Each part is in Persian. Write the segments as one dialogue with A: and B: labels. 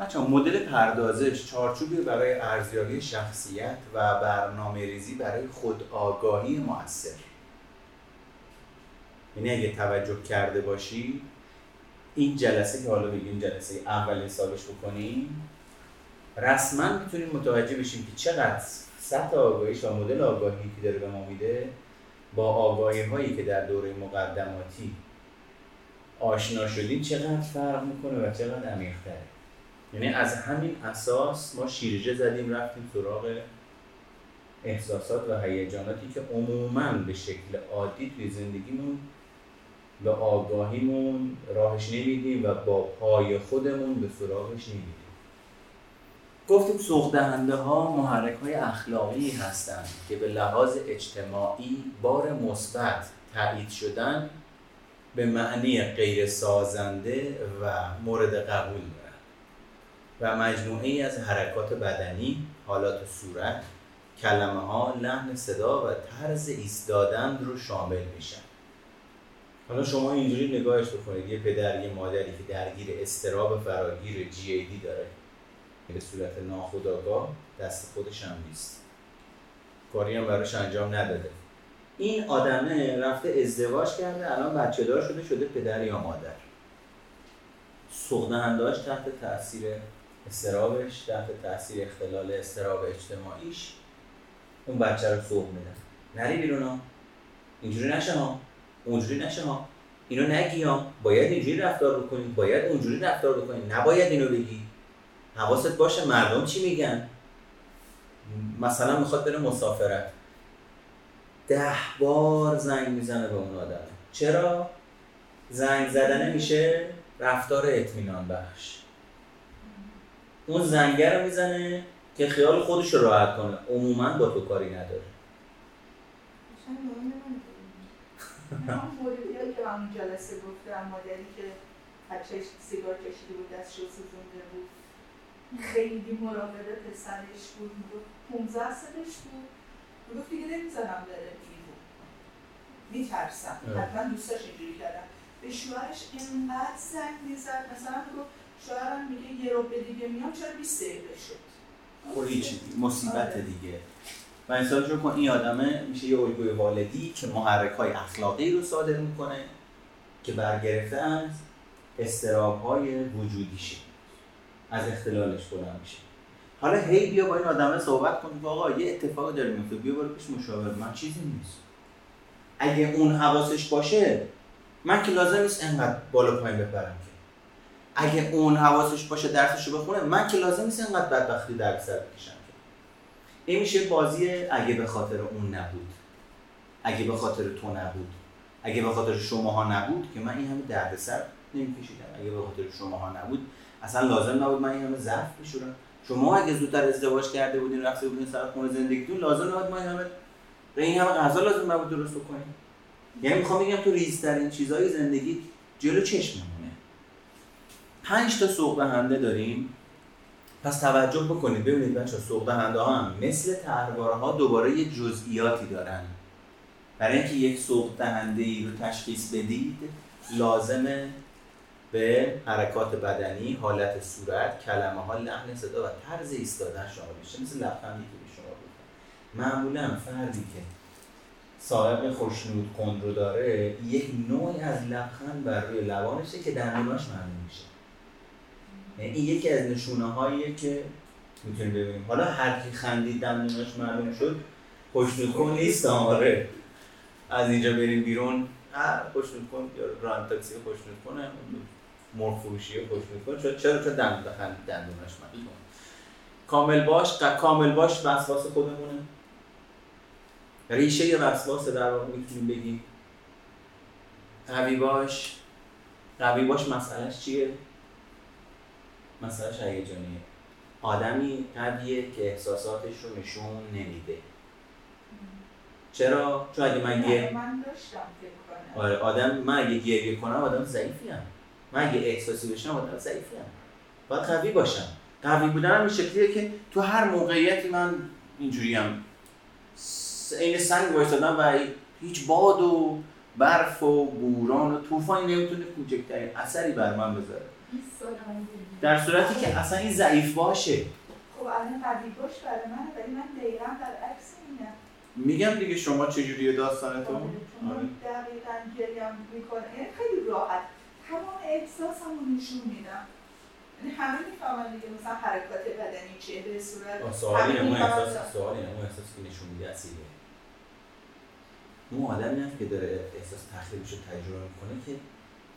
A: بچه مدل پردازش چارچوبی برای ارزیابی شخصیت و برنامه ریزی برای خود آگاهی موثر. یعنی اگه توجه کرده باشی این جلسه که حالا بگیم جلسه اول حسابش بکنیم رسما می‌تونیم متوجه بشیم که چقدر سطح آگاهیش و مدل آگاهی که داره به ما میده با آگاهی هایی که در دوره مقدماتی آشنا شدیم چقدر فرق می‌کنه و چقدر عمیق‌تره. یعنی از همین اساس ما شیرجه زدیم رفتیم سراغ احساسات و هیجاناتی که عموما به شکل عادی توی زندگیمون به آگاهیمون راهش نمیدیم و با پای خودمون به سراغش نمیدیم. گفتیم سوق دهنده ها محرک های اخلاقی هستند که به لحاظ اجتماعی بار مثبت تایید شدن به معنی غیر سازنده و مورد قبول و مجموعه ای از حرکات بدنی، حالات صورت، کلمه ها، لحن صدا و طرز ایستادن رو شامل میشن. حالا شما اینجوری نگاهش بکنید یه پدر یه مادری که درگیر استراب فراگیر GAD داره به صورت ناخودآگاه دست خودش هم نیست. کاری هم براش انجام نداده. این آدمه رفته ازدواج کرده الان بچه دار شده شده پدر یا مادر. سوقدهنداش تحت تاثیر استرابش تحت تاثیر اختلال استراب اجتماعیش. اون بچه رو سوق میدن نری بیرون ها. اینجوری نشه ها. اونجوری نشه ها. اینو نگی ها. باید اینجوری رفتار بکنید باید اونجوری رفتار بکنید نباید اینو بگی. حواست باشه مردم چی میگن. مثلا می‌خواد بره مسافرت. ده بار زنگ می‌زنه به اون آدم. چرا؟ زنگ زدنه میشه رفتار اطمینان بخش. اون زنگه رو می‌زنه که خیال خودش رو راحت کنه. عموما با تو کاری نداره.
B: من جلسه گفتم مادری که بچهش سیگار کشیده بود دستشو سوزونده بود. خیلی مراقب پسرش بود. می‌گفت 15 سالش بود. می‌گفت دیگه نمی‌زنم بره بیرون. میترسم. حتما دوستاش اینجوری کردم به شوهرش اینقدر زنگ می‌زد. مثلا می‌گفت شوهرم میگه یه رو به دیگه میام چرا 20 دقیقه شد؟
A: خب هیچ مصیبت آره. دیگه. و انسان کن این آدمه میشه یه الگوی والدی که محرک های اخلاقی رو صادر می‌کنه که برگرفته از استراب های وجودیشه از اختلالش بلند میشه. حالا هی بیا با این آدمه صحبت کن که آقا یه اتفاقی داره میفته بیا برو پیش مشاور. من چیزی نیست. اگه اون حواسش باشه من که لازم نیست انقدر بالا پایین بپرم که. اگه اون حواسش باشه درسش رو بخونه من که لازم نیست اینقدر بدبختی در سر بکشم. این میشه بازی اگه به خاطر اون نبود. اگه به خاطر تو نبود. اگه به خاطر شماها نبود که من این همه دردسر نمیکشیدم. اگه به خاطر شماها نبود اصلا لازم نبود من این همه ضعف بشورم. شما اگه زودتر ازدواج کرده بودین رفته بودین سر خونه زندگیتون لازم نبود ما این همه این همه غذا لازم نبود درست بکنیم یعنی می‌خوام بگم تو ریزترین چیزای زندگی جلو چشمم پنج تا سوق دهنده داریم. پس توجه بکنید. ببینید بچه سوق دهنده ها هم مثل طرحواره ها دوباره یه جزئیاتی دارن. برای اینکه یک سوق دهنده ای رو تشخیص بدید لازمه به حرکات بدنی، حالت صورت، کلمه ها، لحن صدا و طرز ایستادن شما بشه مثل لبخندی که به شما بود معمولا فردی که صاحب خوشنود کند رو داره یک نوعی از لبخند بر روی لبانشه که دندوناش معنی میشه. یعنی این یکی از نشونه هاییه که می‌تونیم ببینیم. حالا هر کی خندید دندوناش معلوم شد خوشنود کن نیست آره. از اینجا بریم بیرون. هر خوشنود کن یا ران تاکسی خوشنود کنه مرغ فروشی خوشنود کن چرا چرا دندون خندید دندوناش معلوم کامل باش کامل باش وسواس خودمونه. ریشه وسواس در واقع می‌تونیم بگیم. قوی باش. قوی باش مسئلهش چیه؟ مسئلهش هیجانیه آدمی قویه که احساساتش رو نشون نمیده چرا؟ چون اگه من
B: گریه من
A: آره آدم من اگه گریه کنم آدم ضعیفی هم. من اگه احساسی بشم آدم ضعیفی هم. باید قوی باشم قوی بودن هم این شکلیه که تو هر موقعیتی من اینجوری هم این سنگ وایستادم و هیچ باد و برف و بوران و طوفانی نمی‌تونه کوچکترین اثری بر من بذاره در صورتی که اصلا این ضعیف باشه.
B: خب الان قوی باش برای من ولی من دقیقا برعکس اینم.
A: میگم دیگه شما چجوریه داستانتون؟
B: آره،
A: آره.
B: دقیقا گریم می‌کنه. یعنی خیلی راحت. تمام احساسمو نشون میدم. یعنی همه می‌فهمن دیگه مثلا حرکات بدنی چیه به صورت
A: سوالی اون. احساس سوالی اون احساس که نشون میده اصیله. اون آدمی هم که داره احساس تخریبش رو تجربه می‌کنه که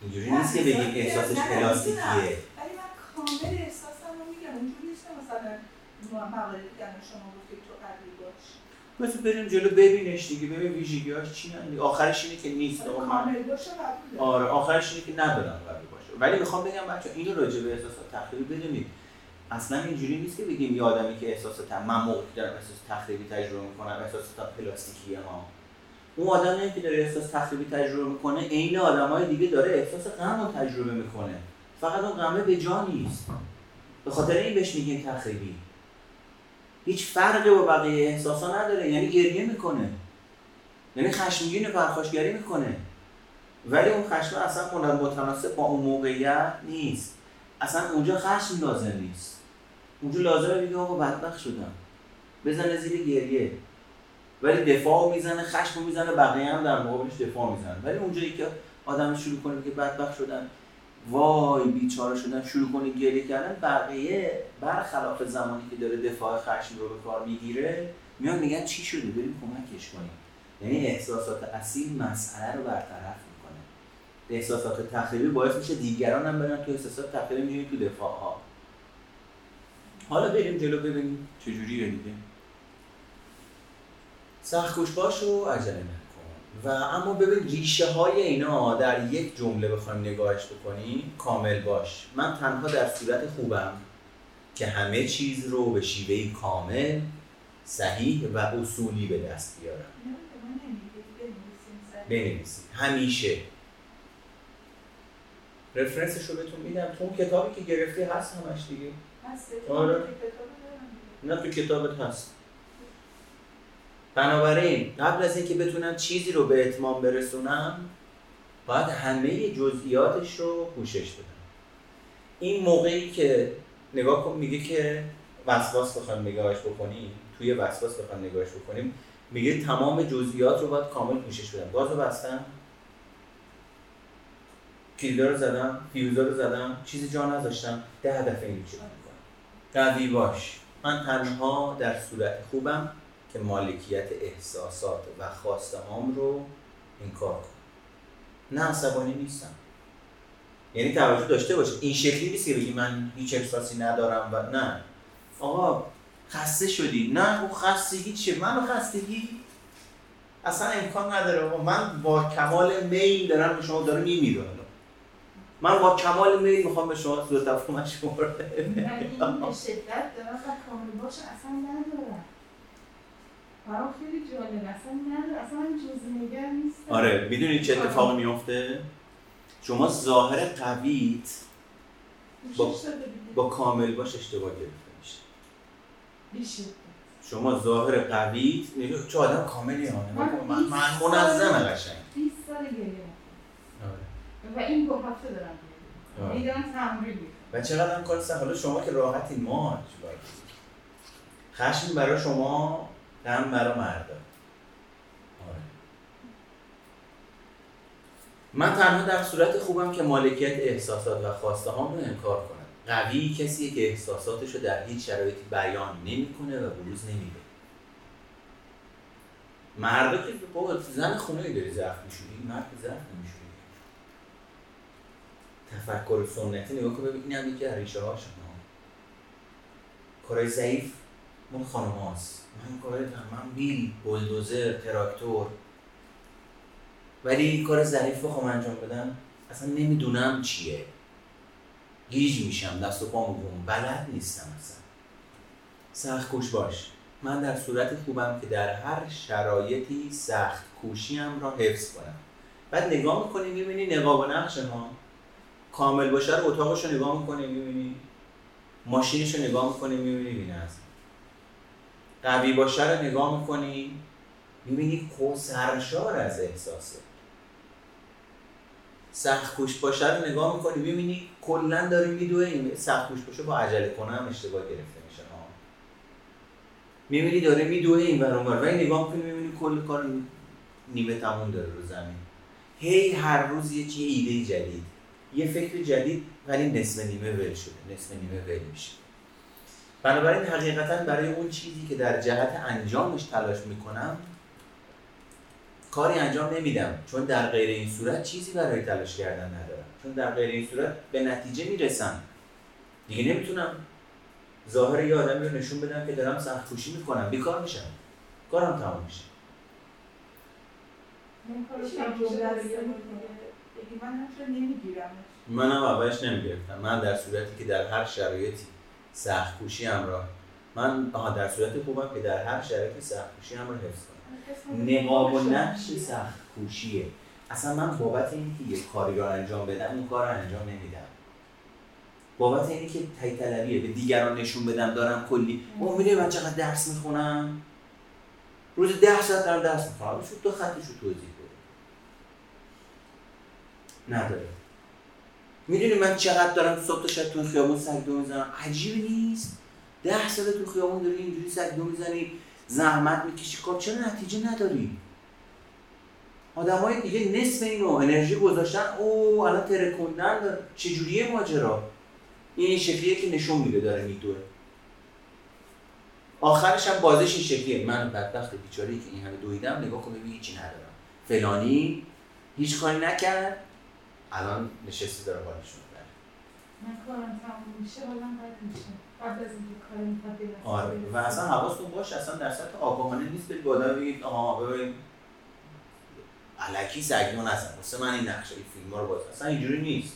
A: اینجوری نیست که بگیم احساسش پلاستیکیه.
B: ولی من کامل احساسم رو میگم. اونجوری نیست مثلا که الان شما گفتید تو قوی باش.
A: مثل بریم جلو ببینش دیگه ببین ویژگی‌هاش چی. آخرش اینه که نیست. آقا من
B: کامل باشه قبول دارم.
A: آره آخرش اینه که ندارم قوی باشه. ولی می‌خوام بگم بچه اینو راجع به احساسات تخریبی بدونید. اصلا اینجوری نیست که بگیم یه آدمی که احساس ت- من موقعی دارم احساس تخریبی تجربه می‌کنم احساسات پلاستیکیه ها اون آدمی که داره احساس تخریبی تجربه می‌کنه عین آدمای دیگه داره احساس غم رو تجربه می‌کنه. فقط اون غمه به جا نیست. به خاطر این بهش میگیم تخریبی. هیچ فرقی با بقیه احساسا نداره یعنی گریه می‌کنه. یعنی خشمگین پرخاشگری می‌کنه. ولی اون خشم اصلا متناسب با اون موقعیت نیست. اصلا اونجا خشم لازم نیست. اونجا لازمه بگه آقا بدبخت شدم. بزنه زیر گریه. ولی دفاع می‌زنه خشم می‌زنه بقیه هم در مقابلش دفاع می‌زنه. ولی اونجایی که آدم شروع کنه که بدبخت شدن وای بیچاره شدن شروع کنه گریه کردن بقیه برخلاف زمانی که داره دفاع خشم رو به کار می‌گیره میان میگن چی شده؟ بریم کمکش کنیم. یعنی احساسات اصیل مسئله رو برطرف می‌کنه. احساسات تخریبی باعث میشه دیگران هم برن تو احساسات تخریبی میرین تو دفاع ها حالا بریم جلو ببینیم چجوریه دیگه. سخت باش و عجله. و اما ببین ریشه های اینا در یک جمله بخوایم نگاهش بکنیم کامل باش. من تنها در صورت خوبم که همه چیز رو به شیوهی کامل صحیح و اصولی به دست بیارم. بنویسید همیشه. رفرنسش رو بهتون میدم. تو اون کتابی که گرفتی هست همش دیگه؟
B: هست.
A: آره. نه تو کتابت هست. بنابراین قبل از اینکه بتونم چیزی رو به اتمام برسونم باید همه جزئیاتش رو پوشش بدم. این موقعی که نگاه کن میگه که وسواس بخوایم نگاهش بکنیم توی وسواس بخوایم نگاهش بکنیم میگه تمام جزئیات رو باید کامل پوشش بدم. گاز رو بستم کلیدا رو زدم فیوزا رو زدم چیزی جا نذاشتم ده دفعه این قوی باش. من تنها در صورت خوبم. که مالکیت احساسات و خواسته هام رو انکار کنم نه عصبانی نیستم. یعنی توجه داشته باشه این شکلی نیست که بگی من هیچ احساسی ندارم و نه. آقا خسته شدی. نه او خستگی چیه؟ منو خستگی؟ اصلا امکان نداره. آقا من با کمال میل دارم به شما داره میمیرم من با کمال میل می‌خوام به شما سوء تفاهم شما رو
B: ولی این شدت دارم و کامل باشه. اصلا ندارم. برام خیلی جالب اصلا ندارم اصلا من جزء نگر نیستم
A: آره می‌دونید چه اتفاقی میفته شما ظاهر قویت با-. با کامل باش اشتباه گرفته میشه. شما ظاهر قویت نگاه چه آدم کاملی ها. من, من منظم قشنگ
B: 20 سال گریه
A: آره.
B: و این دو هفته دارم گریه
A: آره.
B: دارم تمرین
A: و چقدر هم کار. حالا شما که راحتی ما؟ خشم برای شما غم برای مردا آره. من تنها در صورت خوبم که مالکیت احساسات و خواسته هام رو انکار کنم. قوی کسیه که احساساتش رو در هیچ شرایطی بیان نمی‌کنه و بروز نمیده. مردا که بابا زن خونه ای داری ظرف میشوری مرد که ظرف نمیشوری تفکر سنتی نگاه کن ببین اینم یکی از ریشه هاش کارهای ضعیف اون خانم هاست. من کارهای من بیل بلدوزر تراکتور. ولی کار ظریف بخوام انجام بدم اصلا نمی‌دونم چیه. گیج میشم دست و پا میگم بلد نیستم اصلا. سخت کوش باش. من در صورت خوبم که در هر شرایطی سخت کوشیم را حفظ کنم. بعد نگاه می‌کنی می‌بینی نقاب و نقش ما. کامل باشه رو اتاقش رو نگاه می‌کنی می‌بینی. ماشینش رو نگاه می‌کنی می‌بینی. بی‌نظم قوی باشه رو نگاه می‌کنی می‌بینی سرشار از احساسه. سخت کوش باشه رو نگاه می‌کنی ببینی کلا داره میدوه این سخت کوش باشه با عجله کنه اشتباه گرفته میشه. ها می‌بینی داره میدوه این ور اونور ولی نگاه می‌کنی می‌بینی کل کار نیمه تموم داره رو زمین. هی هر روز یه چیه ایده جدید. یه فکر جدید ولی نصف نیمه ول شده. نصف نیمه ول میشه. بنابراین حقیقتا برای اون چیزی که در جهت انجامش تلاش می‌کنم کاری انجام نمیدم. چون در غیر این صورت چیزی برای تلاش کردن ندارم. چون در غیر این صورت به نتیجه می‌رسم. دیگه نمی‌تونم ظاهر یه آدمی رو نشون بدم که دارم سخت پوشی می‌کنم. بیکار میشم. کارم تمام میشه. منم اولش نمی‌گرفتم. من در صورتی که در هر شرایطی سخت پوشی همراه من آها در صورت خوبم که در هر شرایطی سخت پوشی همراه حفظ کنم. نقاب و نقش سخت پوشیه اصلا من بابت اینکه یه کاری رو انجام بدم اون کار رو انجام نمیدم. بابت اینی که تای طلبیه به دیگران نشون بدم دارم کلی. اون میره من چقدر درس می‌خونم؟ روز ده ساعت دارم درس می‌خونم. شد دو خطش رو توضیح بده نداره. می‌دونی من چقدر دارم صبح تا شب تو خیابون سگ دو می‌زنم؟ عجیب نیست. ده ساعت تو خیابون داری اینجوری سگ دو می‌زنی زحمت می‌کشی. کار چرا نتیجه نداری؟ های دیگه نصف اینو انرژی گذاشتن او الان ترکوندن چجوریه ماجرا؟ این شکلیه که نشون میده داره میدوه. آخرش هم بازش این شکلیه. من بدبخت بیچاری که این همه دویدم نگاه کن ببین هیچی ندارم. فلانی هیچ کاری نکرد. الان نشستی داره بالش
B: می‌بره. من کارم تموم میشه حالم بد میشه بعد از اینکه کار
A: آره. و اصلا حواستون باش اصلا در سطح آگاهانه نیست. برید آدم بگید آها ببین. علکی سگمون هستن واسه من این نقشه این فیلم ها رو باز اصلا اینجوری نیست.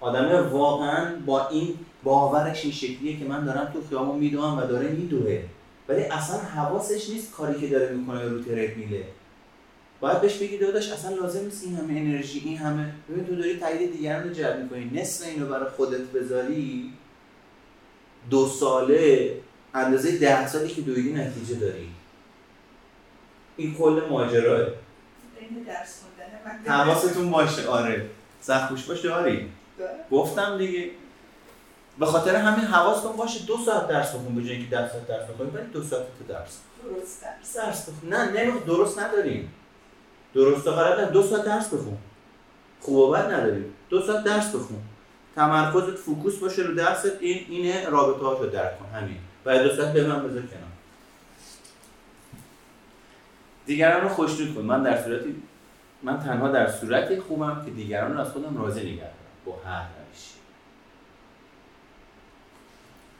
A: آدم واقعا با این باورش این شکلیه که من دارم تو خیامون میدوام و داره میدوه. ولی اصلا حواسش نیست کاری که داره می‌کنه رو ترک میله باید بهش بگی داداش اصلا لازم نیست این همه انرژی این همه ببین تو داری تایید دیگران رو جلب می‌کنی. نصف اینو برای خودت بذاری دو ساله اندازه ده سالی که دویدی نتیجه داری. این کل ماجراه حواستون باشه. آره. سخت باش داری. گفتم دیگه. به خاطر همین حواستون باشه دو ساعت درس بخون به ده ساعت درس بخونی ولی دو ساعت تو درس.
B: درست
A: درس. بخون. نه نمی‌خواد درست نداریم. درست و غلط دو ساعت درس بخون. خوب و بد نداریم دو ساعت درس بخون. تمرکزت فوکوس باشه رو درست این اینه رابطه رو درک کن. همین. و دو ساعت به من بذار کنار. دیگران رو خوشنود کن. من در صورتی من تنها در صورتی خوبم که دیگران رو از خودم راضی نگه با هر روشی.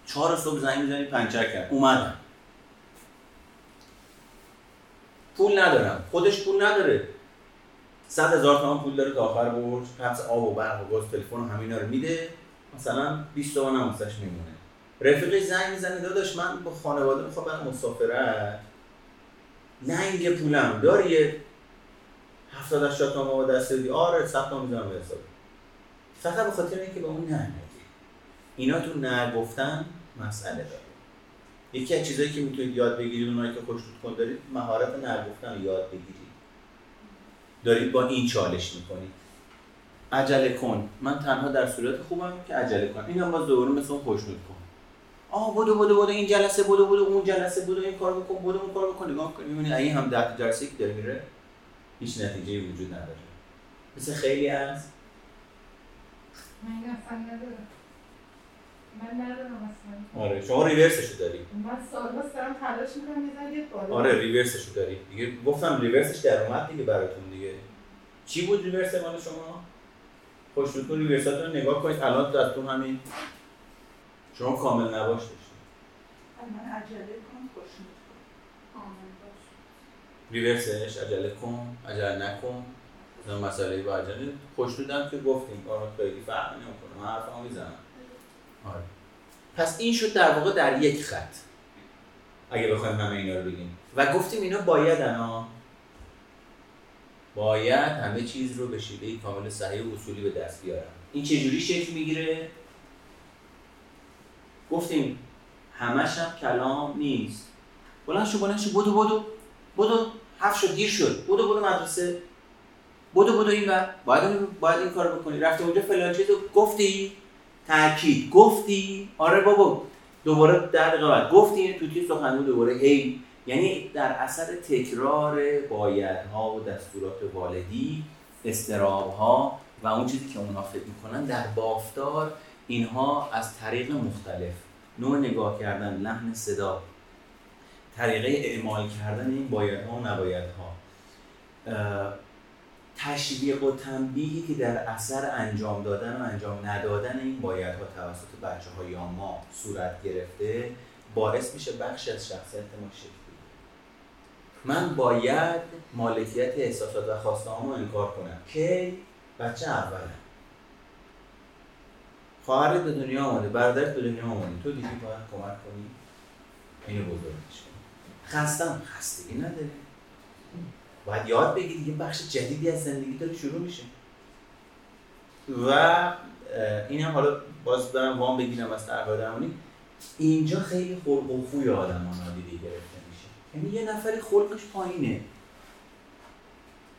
A: چهار صبح زنگ می‌زنی پنچر کرد. اومدم. پول ندارم. خودش پول نداره. صد هزار تومان پول داره تا آخر برج پس آب و برق و گاز تلفن و همینا رو میده. مثلا 20 تومن هم میمونه. رفیقش زنگ می‌زنه داداش من با خانواده می‌خوام برم مسافرت. لنگ پولم. داری یه 70 80 تومن دست بدی؟ آره ثبت می‌ذارم به حساب. فقط به خاطر اینکه به اون نه اینا تو نگفتن مسئله داره. یکی از چیزایی که می‌تونید یاد بگیرید اونایی که خوشتون کن دارید مهارت نگفتن یاد بگیرید. دارید با این چالش می‌کنید. عجله کن. من تنها در صورت خوبم که عجله کن اینم باز دوباره مثل اون خوشنود کن. آه بودو بودو بودو این جلسه بودو بودو اون جلسه بودو این کار بکن بودو اون کار بکن. نگاه کن می‌بینی این هم در جلسه که داره. میره هیچ نتیجه وجود نداره. مثل خیلی از
B: من من ندارم اصلا
A: آره شما ریورسشو داری.
B: من سالها دارم تلاش می‌کنم یه بالا.
A: آره ریورسشو داری. دیگه گفتم ریورسش در اومد دیگه براتون دیگه. چی بود ریورس مال شما؟ خوشتون ریورساتون رو نگاه کنید. الان تو همین. شما کامل نباش داشتید
B: من عجله کن خوشنود کن
A: ریورسش عجله کن عجله نکن. مسئله با عجله. خوشنودم که گفتیم. آره خیلی فرق نمی‌کنه. من حرفمو می‌زنم. آره. پس این شد در واقع در یک خط. اگه بخوایم همه اینا رو بگیم. و گفتیم اینا باید انا باید همه چیز رو به شیوه کامل صحیح و اصولی به دست بیارن. این چجوری شکل می‌گیره؟ گفتیم همش هم کلام نیست. بلند شو بلند شو. بودو بودو بودو هفت شد دیر شد. بودو بودو مدرسه. بدو بدو این و باید باید این کار بکنی. رفتی اونجا فلان چیزو گفتی. تاکید گفتی؟ آره بابا دوباره در دقیقه گفتی این توتی سخنگو دوباره هی یعنی در اثر تکرار بایدها و دستورات والدی ها و اون چیزی که اونا فکر می‌کنن در بافتار اینها از طریق مختلف. نوع نگاه کردن لحن صدا. طریقه اعمال کردن این بایدها و نبایدها. تشویق و تنبیهی که در اثر انجام دادن و انجام ندادن این بایدها توسط بچه های یا ما صورت گرفته باعث میشه بخش از شخصیت ما شکل من باید مالکیت احساسات و خواسته رو انکار کنم که بچه اوله خواهرت به دنیا آمده برادرت به دنیا آمده. تو دیگه باید کمک کنی اینو بزرگش کنی. خستم خستگی نداره باید یاد بگیری دیگه بخش جدیدی از زندگی داره شروع میشه. و این هم حالا باز دارم وام بگیرم از تربیت درمانی اینجا خیلی خلق و خوی آدم نادیده گرفته میشه. یعنی یه نفری خلقش پایینه.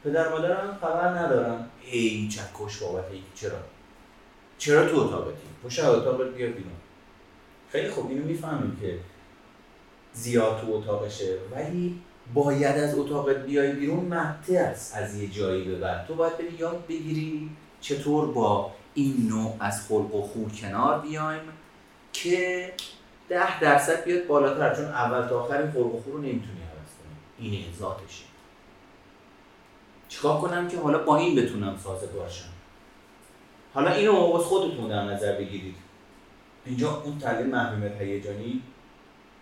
A: پدر مادرم خبر ندارم هی چکش بابت چرا؟ چرا تو اتاقتی؟ پشت اتاقت بیا بیرون. خیلی خوب اینو می‌فهمیم که زیاد تو اتاقشه ولی باید از اتاقت بیای بیرون مهته است. از یه جایی به بعد. تو باید بری یاد بگیری چطور با این نوع از خلق و خو کنار بیایم که ده درصد بیاد بالاتر. چون اول تا آخر این خلق و خو رو نمی‌تونی عوض کنی. اینه ذاتشه چیکار کنم که حالا با این بتونم سازگار باشم حالا اینو از خودتون در نظر بگیرید. اینجا اون تعلیم محرومیت هیجانی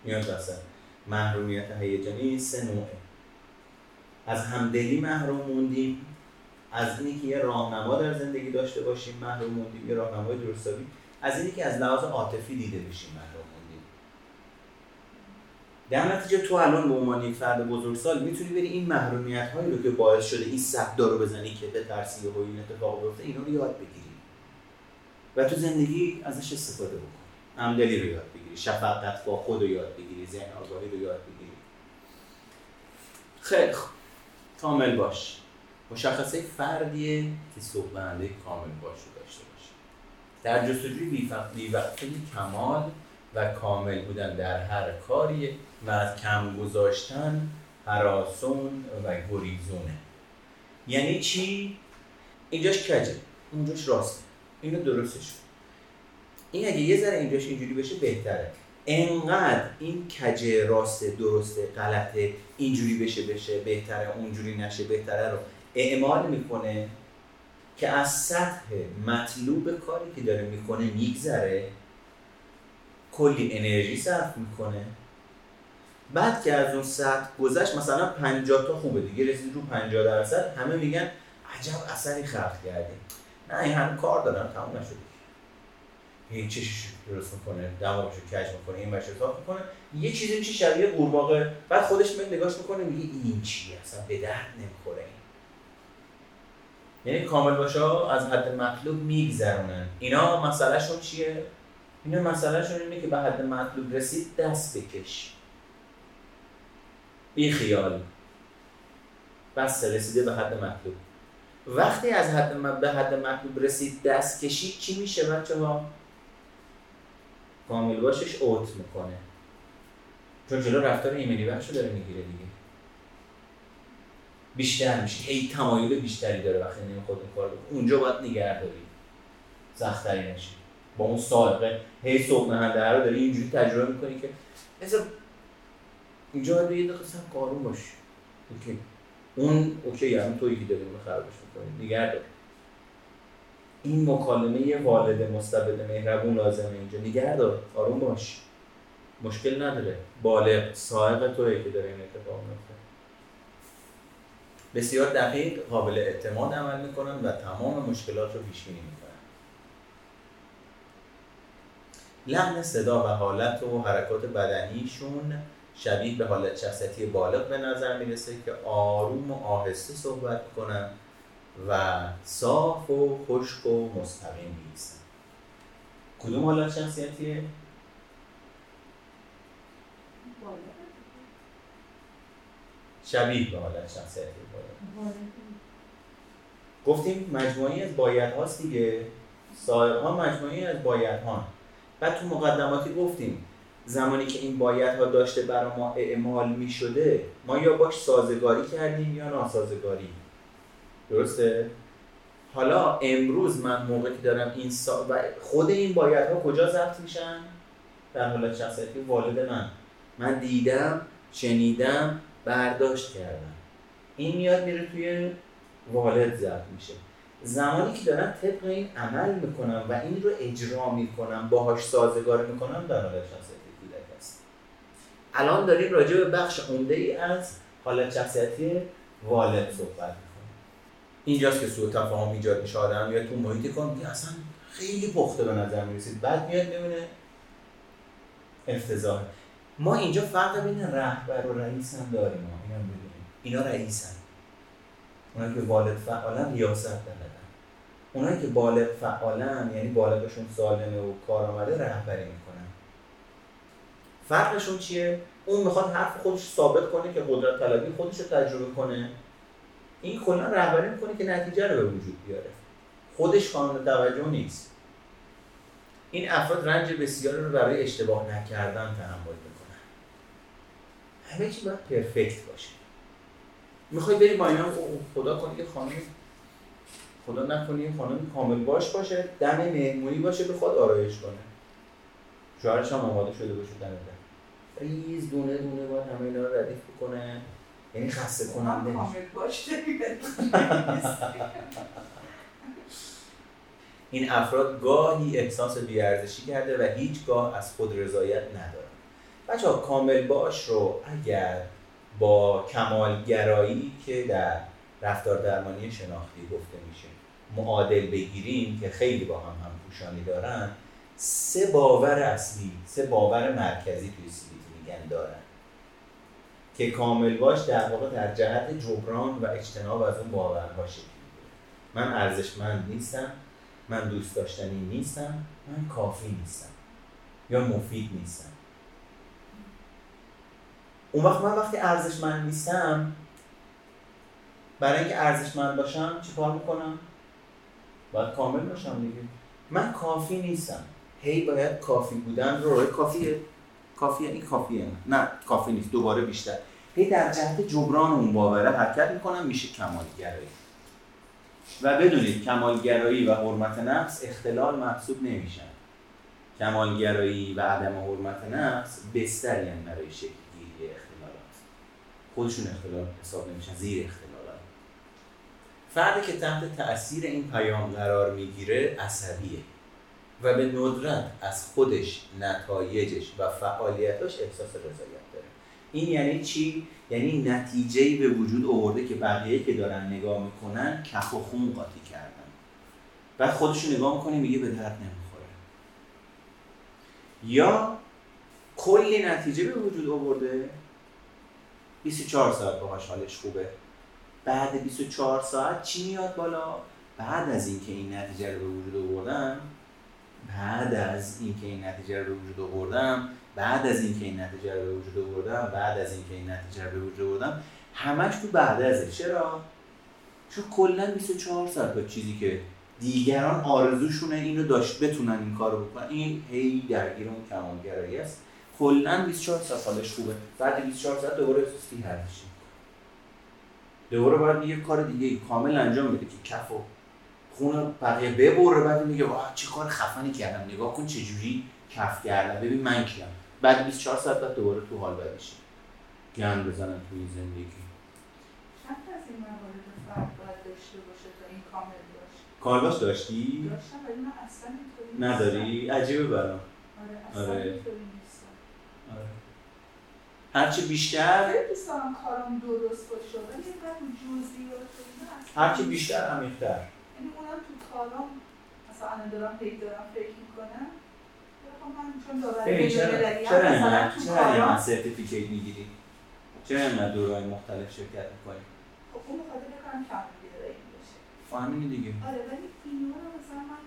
A: میاد وسط. محرومیت هیجانی سه نوعه. از همدلی محروم موندیم از اینی که یه راهنما در زندگی داشته باشیم محروم موندیم یه راهنمای درستابی از اینی که از لحاظ عاطفی دیده بشیم محروم موندیم. در نتیجه تو الان به عنوان یک فرد بزرگسال می‌تونی بری این محرومیت هایی رو که باعث شده این صدا رو بزنی که به و این اتفاق بیفته اینا رو یاد بگیری. و تو زندگی ازش استفاده بکن. همدلی رو یاد بگیری. شفقت با خود رو یاد بگیری ذهن آگاهی رو یاد بگیری. خیلی کامل باش. مشخصه فردیه که صحبت کامل باش رو داشته باشه در جستجوی بیوقفه کمال و کامل بودن در هر کاری و از کم گذاشتن هراسون و گریزونه. یعنی چی؟ اینجاش کجه؟ اونجاش راسته. اینو درستش این اگه یه ذره اینجاش اینجوری بشه بهتره. انقدر این کجه راست درسته غلطه اینجوری بشه بشه بهتره اونجوری نشه بهتره رو اعمال می‌کنه که از سطح مطلوب کاری که داره می‌کنه میگذره کلی انرژی صرف می‌کنه. بعد که از اون سطح گذشت مثلا 50 تا خوبه دیگه رسید رو 50 درصد همه میگن عجب اثری خلق کردیم نه این همه کار دارن تموم نشده. این چشش درست می‌کنه دماغشو کج می‌کنه این بشه صاف می‌کنه. یه چیزی میشه شبیه قورباغه. بعد خودش به نگاش می‌کنه میگه این چیه؟ اصلا به درد نمی‌خوره یعنی کامل باشه از حد مطلوب میگذرونن. اینا مسئلهشون چیه؟ اینا مسئلهشون اینه که به حد مطلوب رسید دست بکش. بی خیال. بس رسیده به حد مطلوب. وقتی از حد به حد مطلوب رسید دست کشید چی میشه بچه ها کامل باشش اوت می‌کنه. چون جلو رفتار ایمنی بخش داره می‌گیره دیگه. بیشتر میشه. هی تمایل بیشتری داره وقتی نمی‌خواد این کار اونجا باید نگه داری سختری نشه با اون سالقه هی صبح نهنده رو داری اینجوری تجربه می‌کنی که مثلا اینجا باید یه دقیقه سم قارون باش. اوکی. اون اوکی یعنی تویی که داری اون خرابش می‌کنی نگه داری این مکالمه والد مستبد مهربون لازمه اینجا. نگه آروم باش. مشکل نداره. بالغ. سائق توی که داره این اتفاق میفته بسیار دقیق قابل اعتماد عمل می‌کنن و تمام مشکلات رو پیش بینی می‌کنن. لحن صدا و حالت و حرکات بدنیشون شبیه به حالت شخصیتی بالغ به نظر می‌رسه که آروم و آهسته صحبت کنن و صاف و خشک و مستقیم نیستن کدوم حالت شخصیتیه؟ شبیه به حالت شخصیتی گفتیم مجموعی از باید هاست دیگه. سائق ها مجموعی از باید ها. بعد تو مقدماتی گفتیم زمانی که این باید ها داشته برای ما اعمال می شده ما یا باش سازگاری کردیم یا ناسازگاری. درسته؟ حالا امروز من موقعی که دارم این سا... و خود این باید ها کجا ضبط میشن؟ در حالت شخصیتی والد من من دیدم شنیدم برداشت کردم این میاد میره توی والد ضبط میشه زمانی که دارم طبق این عمل می‌کنم و این رو اجرا می‌کنم باهاش سازگار می‌کنم در حالت شخصیتی کودک است الان داریم راجع به بخش عمده ای از حالت شخصیتی والد صحبت اینجاست که سوء تفاهم ایجاد میشه. آدم یا تو محیط کار میگه اصلا خیلی پخته به نظر می‌رسید. بعد میاد می‌بینه افتضاح. ما اینجا فرق بین رهبر و رئیس هم داریم. اینا بدونیم اینا رئیسن. اونایی که والد فعالن ریاست بلدن اونایی که بالغ فعالن یعنی بالغشون سالمه و کار آمده رهبری می‌کنن. فرقشون چیه؟ اون می‌خواد حرف خودش ثابت کنه که قدرت طلبی خودش رو تجربه کنه. این کلا رهبری می‌کنه که نتیجه رو به وجود بیاره. خودش قانون توجه نیست. این افراد رنج بسیاری رو برای اشتباه نکردن تحمل می‌کنن. همه چی باید پرفکت باشه. می‌خوای بری با اینا خدا کنی که خانم خدا نکنی خانم کامل باش باشه دم مهمونی باشه بخواد آرایش کنه. شوهرش هم آماده شده باشه دم ریز دونه دونه باید همه اینا رو ردیف بکنه. یعنی خسته کننده
B: کامل باشه
A: این افراد گاهی احساس بیارزشی کرده و هیچگاه از خود رضایت نداره بچه ها کامل باش رو اگر با کمالگرایی که در رفتار درمانی شناختی گفته میشه معادل بگیریم که خیلی با هم هم پوشانی دارن سه باور اصلی سه باور مرکزی توی سیلیتی میگن دارن. که کامل باش در واقع در جهت جبران و اجتناب از اون باورها شکل من ارزشمند نیستم من دوست داشتنی نیستم من کافی نیستم یا مفید نیستم. اون وقت من وقتی ارزشمند نیستم برای اینکه ارزشمند باشم چی کار می‌کنم؟ باید کامل باشم دیگه. من کافی نیستم. هی باید کافی بودن رو کافیه. کافیه این کافیه. نه کافی نیست دوباره بیشتر. هی در جهت جبران اون باوره حرکت می‌کنم میشه کمالگرایی. و بدونید کمالگرایی و حرمت نفس اختلال محسوب نمیشن. کمالگرایی و عدم حرمت نفس بستری برای شکل گیری اختلالات. خودشون اختلال حساب نمیشن زیر اختلالات. فردی که تحت تاثیر این پیام قرار می‌گیره عصبیه. و به ندرت از خودش نتایجش و فعالیتاش احساس رضایت داره. این یعنی چی؟ یعنی نتیجه به وجود آورده که بقیه که دارن نگاه می‌کنن کف و خون قاطی کردن. بعد خودشو نگاه می‌کنه میگه به درد نمی‌خوره. یا کلی نتیجه به وجود آورده 24 ساعت باهاش حالش خوبه. بعد 24 ساعت چی میاد بالا؟ بعد از اینکه این نتیجه رو به وجود آوردم بعد از اینکه این نتیجه رو به وجود آوردم بعد از اینکه این نتیجه رو به وجود آوردم بعد از اینکه این نتیجه رو به وجود آوردم همش تو بعد ازه چرا؟ چون کلا 24 ساعت با چیزی که دیگران آرزوشونه اینو داشت بتونن این کارو بکنن. این هی درگیر اون کمالگرایی است. کلا 24 ساعت حالش خوبه. بعد 24 ساعت دوباره احساس بی‌ارزشی دوباره باید یه کار دیگه کامل انجام بده که کفو خون بقیه ببره بعد میگه واه چه کار خفنی کردم نگاه کن چه جوری کف کردم ببین من کیم بعد 24 ساعت بعد دوباره تو حال بدیشه گند بزنن توی زندگی
B: چند از این موارد فرد باید داشته باشه تا این کامل باشه
A: کارباش داشتی؟
B: داشتم ولی من اصلا اینطوری
A: نداری؟ عجیبه برام
B: آره اصلا
A: آره. آره. هرچی بیشتر
B: کارم درست باشه ولی جزئیات نیست.
A: بیشتر عمیق‌تر
B: یعنی اونم تو کارام مثلا الان دارم هی دارم فکر می‌کنم خب من چون
A: چرا چرا اینقدر چرا سرتیفیکیت می‌گیری؟ چرا اینقدر دورهای مختلف شرکت می‌کنی؟
B: خب اون بخاطر بکنم کمالگرایی باشه
A: خب همینه دیگه
B: آره ولی اینا رو مثلا من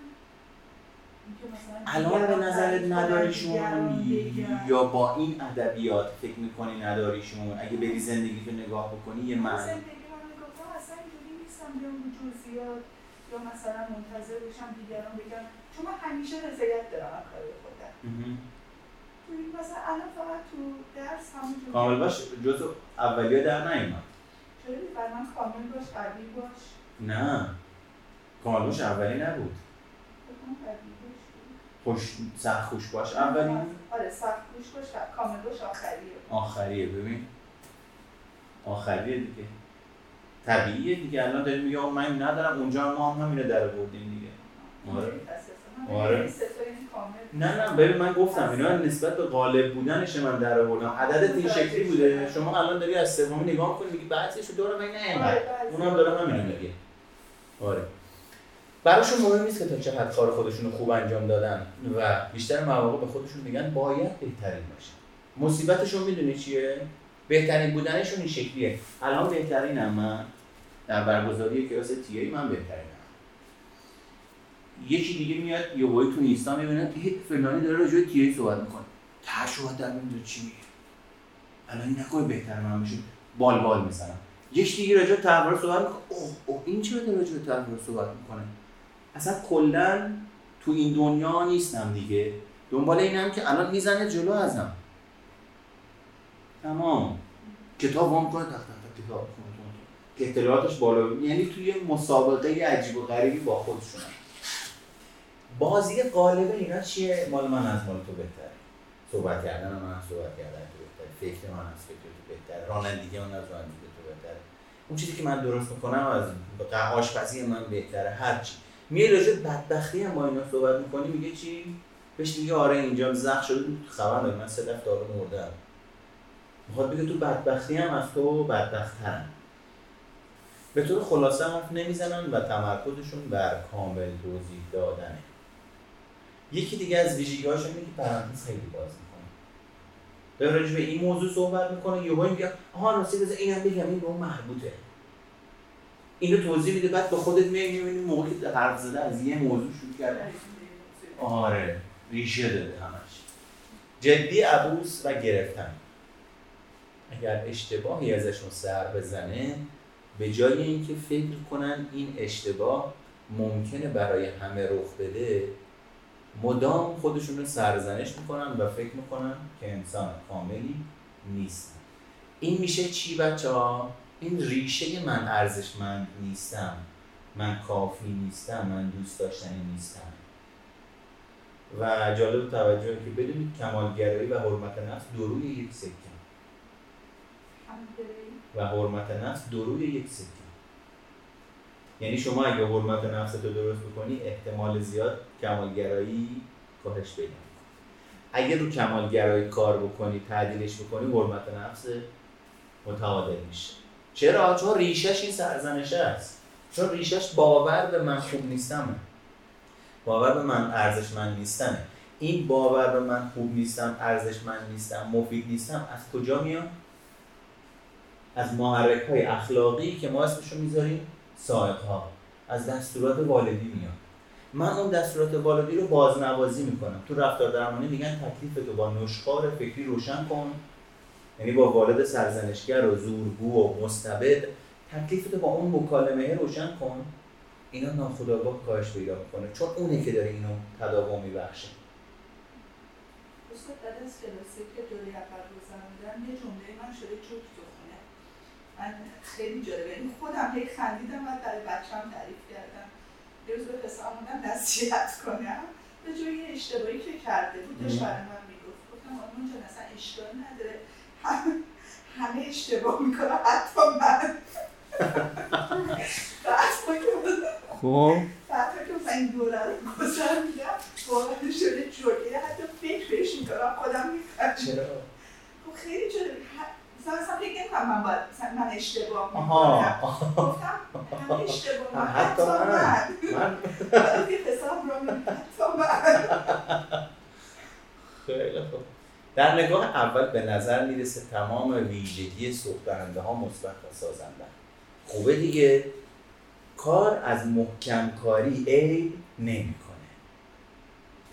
A: الان به نظرت نداریشون. یا با این ادبیات فکر می‌کنی نداریشون اگه بری زندگی تو نگاه بکنی یه
B: من
A: معنی
B: زندگی رو نگاه اصلا اینجوری نیستم بیام جزئیات یا مثلا منتظر بشم دیگران بگم چون من همیشه رضایت دارم از کار خودم. مثلا الان فقط تو درس همون
A: کامل باش جزء اولیه در نیومد.
B: چرا؟ بر من کامل باش قوی باش.
A: نه. کامل باش اولی نبود. خوش سخت خوش باش اولی؟
B: آره سخت گوش باش کامل باش آخریه.
A: آخریه ببین. آخریه دیگه. طبیعیه دیگه. الان داریم میگه من ندارم اونجا ما هم همینو در بردیم دیگه. آره. آره.
B: کامل
A: نه نه ببین من گفتم اینا نسبت به غالب بودنش من در آوردم. عددت این شکلی بوده. شما الان داری از سومی نگاه کنی میگی بعضیشو دور من نه.
B: آره،.
A: اونم داره همینو میگه. آره. براشون مهم نیست که تا چقدر کار خودشون رو خوب انجام دادن و بیشتر مواقع به خودشون میگن باید بهترین باشن مصیبتشون می‌دونی چیه؟ بهترین بودنشون این شکلیه. الان بهترینم من. در برگزاری کلاس تی ای من بهترینم. یکی دیگه میاد یه وای تو اینستا می‌بینه فلانی داره راجع به تی ای صحبت می‌کنه. تاشو باید در میاد چی میگه؟ الان نکنه بهتر من بشه بال بال می‌زنم. یکی دیگه راجع به تحول صحبت می‌کنه. اوه اوه این چرا داره راجع به تحول صحبت می‌کنه؟ اصلا کلا تو این دنیا نیستم دیگه. دنبال اینم که الان می‌زنه جلو ازم. تمام. کتاب وام کنه تخت کتاب. اطلاعاتش بالا یعنی توی مسابقه عجیب و غریبی با خودشونن بازی غالب اینا چیه؟ مال من از مال تو بهتره. صحبت کردن من از صحبت کردن تو بهتره. فکر من از فکر تو بهتره. رانندگی من از رانندگی تو بهتره. اون چیزی که من درست می‌کنم از آشپزی من بهتره. هرچی میای راجع بدبختی هم با اینا صحبت می‌کنی میگه چی؟ بهش میگه آره اینجا زخم شده. خبر داری؟ من سه دفعه دارو مردم. می‌خواد بگه تو بدبختی هم از تو بدبختترم. به طور خلاصه حرف نمی‌زنن و تمرکزشون بر کامل توضیح دادنه. یکی دیگه از ویژگی‌هاش اینه که پرانتز خیلی باز می‌کنه. داره راجع به این موضوع صحبت می‌کنه یهو میگه آها راستی بذار اینم بگم این به اون مربوطه. اینو توضیح میده بعد به خودت میای می‌بینی موقعی که حرف زده از یه موضوع شروع کرده. آره ریشه داده همش. جدی عبوس و گرفتن. اگر اشتباهی ازشون سر بزنه به جای اینکه فکر کنن این اشتباه ممکنه برای همه رخ بده مدام خودشون رو سرزنش می‌کنن و فکر می‌کنن که انسان کاملی نیستن. این میشه چی بچه ها؟ این ریشه من ارزشمند نیستم من کافی نیستم من دوست داشتنی نیستم. و جالب توجه که بدونید کمالگرایی و حرمت نفس دو روی یک سکه. و حرمت نفس دو روی یک سکه یعنی شما اگه حرمت نفس رو درست بکنی احتمال زیاد کمالگرایی کاهش پیدا. اگه رو کمالگرایی کار بکنی تعدیلش بکنی حرمت نفس متعادل میشه. چرا؟ چون ریشش این سرزنشه است. چون ریشش باور به من خوب نیستمه. باور به من ارزشمند نیستمه. این باور به من خوب نیستم ارزشمند نیستم مفید نیستم از کجا میاد؟ از محرک های اخلاقی که ما اسمشو می‌ذاریم سائق ها از دستورات والدی میاد. من اون دستورات والدی رو بازنوازی می‌کنم. تو رفتار درمانی میگن تکلیف تو با نشخوار فکری روشن کن. یعنی با والد سرزنشگر و زورگو و مستبد تکلیف تو با اون مکالمه روشن کن. اینا ناخودآگاه کاهش پیدا می‌کنه. چون اونه که داره اینو تداوم میبخشه.
B: استاد بعد از کلاسی که دوره اول گذروندم یه جمله من شده خونه من خیلی جالبه. یعنی خودم هی خندیدم و برای بچه‌م تعریف کردم. یه روز به پسرم بودم نصیحت کنم. به جای یه اشتباهی که کرده بود داشت برای من می‌گفت. گفتم آنون جان اصلا اشکال نداره. همه, همه اشتباه می‌کنم حتی من.
A: خب.
B: بعد که مثلا این دوره رو گذروندم واقعا شده جوکه حتی فکر بهش می‌کنم خودم
A: چرا؟
B: خب خیلی جالب. مثلا فکر نمی‌کنم من باید مثلا من اشتباه می‌کنم. گفتم همه اشتباه من
A: حتی من.
B: یه حساب رو حتی من
A: خیلی خوب. در نگاه اول به نظر می‌رسه تمام ویژگی سوختننده ها مثبت و سازنده. خوبه دیگه. کار از محکم کاری عیب نمی‌کنه.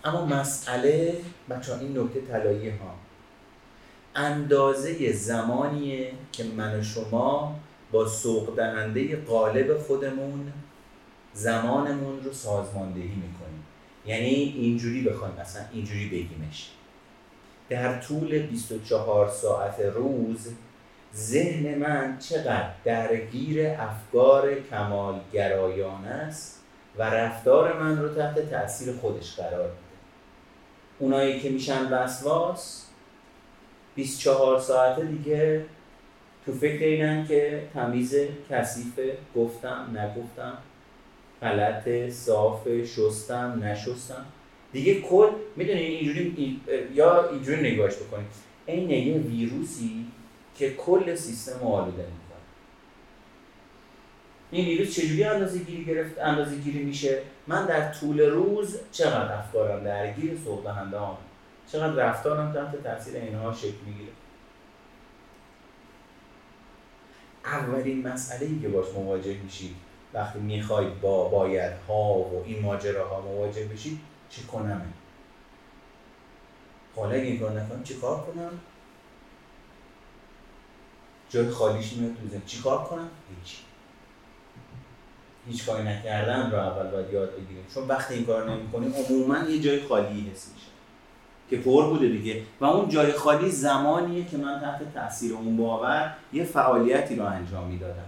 A: اما مسئله بچه این نکته طلایی ها. اندازه زمانیه که من و شما با سوق دهنده قالب خودمون زمانمون رو سازماندهی می‌کنیم. یعنی اینجوری بخوایم مثلا اینجوری بگیمش. در طول 24 ساعت روز ذهن من چقدر درگیر افکار کمالگرایانه است و رفتار من رو تحت تاثیر خودش قرار میده. اونایی که میشن وسواس 24 ساعته دیگه تو فکر اینن که تمیز کثیفه گفتم نگفتم غلط صاف شستم نشستم. دیگه کل می‌دونی اینجوری یا اینجوری نگاهش بکنید این یه ویروسی که کل سیستم رو آلوده می‌کنه. این ویروس چجوری اندازه گیری گرفت اندازه گیری میشه؟ من در طول روز چقدر افکارم درگیر دهنده هم چقدر رفتارم تحت تاثیر اینها شکل می‌گیره. اولین مسئله ای که باش مواجه میشید وقتی می‌خواید با باید ها و این ماجراها مواجه بشید چی کنم؟ حالا اگه این کار نکنم چی کار کنم؟ جای خالیش میاد تو چی کار کنم؟ هیچ. هیچ کاری نکردن رو اول باید یاد بگیریم. چون وقتی این کار نمی‌کنیم عموما یه جای خالی حس میشه. که پر بوده دیگه. و اون جای خالی زمانیه که من تحت تاثیر اون باور یه فعالیتی رو انجام می‌دادم.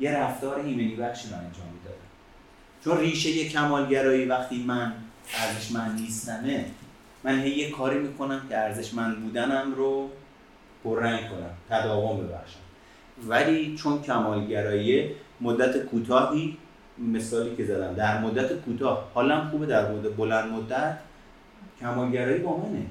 A: یه رفتار ایمنی بخشی رو انجام می‌دادم. چون ریشه کمالگرایی وقتی من ارزشمند نیستمه من هی یه کاری می‌کنم که ارزشمند بودنم رو پررنگ کنم تداوم ببخشم. ولی چون کمالگرایی مدت کوتاهی مثالی که زدم در مدت کوتاه حالم خوبه در مدت بلند مدت کمالگرایی با منه.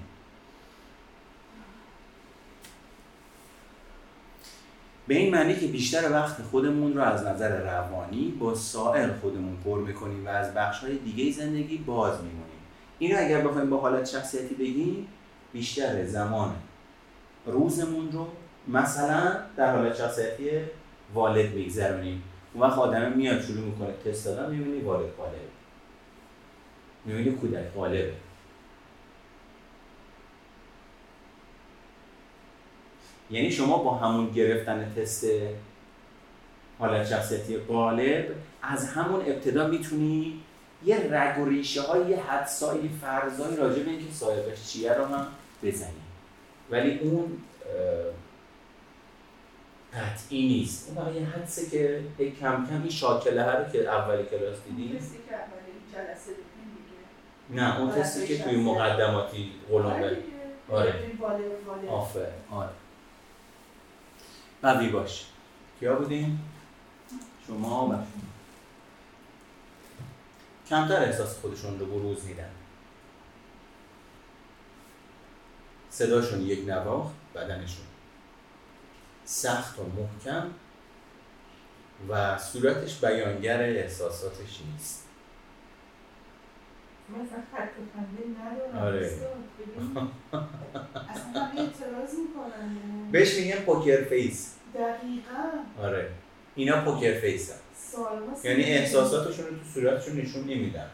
A: به این معنی که بیشتر وقت خودمون رو از نظر روانی با سائر خودمون پر می‌کنیم و از بخش های دیگه زندگی باز میمونیم. این اگر بخوایم با حالت شخصیتی بگیم بیشتر زمان روزمون رو مثلا در حالت شخصیتی والد میگذرونیم. اون وقت آدم میاد شروع می‌کنه تست دادن می‌بینی والد قالب می‌بینی کودک قالبه یعنی شما با همون گرفتن تست حالت شخصیتی قالب از همون ابتدا می‌تونی یه رگ و ریشه های یه حدسایی فرضایی راجع به اینکه صاحبش چیه رو هم بزنی. ولی اون قطعی نیست. اون فقط یه حدسه که کم کم این شاکله رو که اولی کلاس دیدی. نه اون تستی که توی مقدماتی غلامه آره آفر آره. قوی باش. کیا بودیم؟ شما و کمتر احساس خودشون رو بروز میدن. صداشون یک نواخت بدنشون سخت و محکم و صورتش بیانگر احساساتش نیست.
B: مثلا خط ندارم.
A: آره.
B: اصلا همه اعتراض می‌کنن
A: بهش میگن poker face.
B: دقیقا.
A: آره. اینا poker face یعنی احساساتشون رو تو صورتشون نشون نمیدن.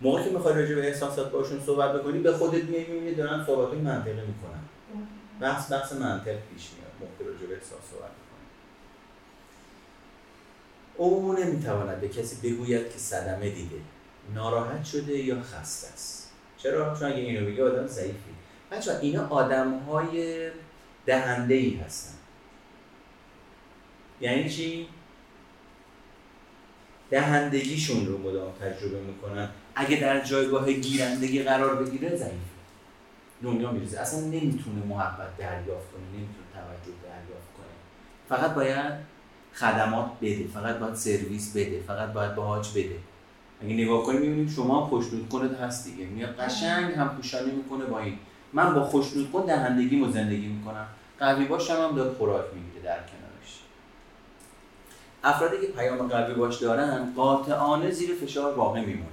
A: موقعی که می‌خوای راجع به احساسات باشون صحبت بکنی به خودت میای می‌بینی دارن صحبت منطقی می‌کنن. بحث بحث منطق پیش میاد موقع راجع به احساس صحبت او نمی‌تواند به کسی بگوید که صدمه دیده. ناراحت شده یا خسته است؟ چرا؟ چون اگه اینو بگه آدم ضعیفی بچه اینا آدم های دهنده ای هستن. یعنی چی؟ دهندگیشون رو مدام تجربه می‌کنن. اگه در جایگاه گیرندگی قرار بگیره ضعیف دنیا میرزه اصلا نمی‌تونه محبت دریافت کنه نمی‌تونه توجه دریافت کنه. فقط باید خدمات بده فقط باید سرویس بده فقط باید باهاج بده. اگه نگاه کنیم می‌بینیم شما خوشنود کنت هست دیگه. میاد قشنگ هم پوشانی می‌کنه با این. من با خوشنود کن دهندگی زندگی می‌کنم. قوی باشم هم داد خوراک می‌گیره در کنارش. افرادی که پیام قوی باش دارن قاطعانه زیر فشار واقع میمونن.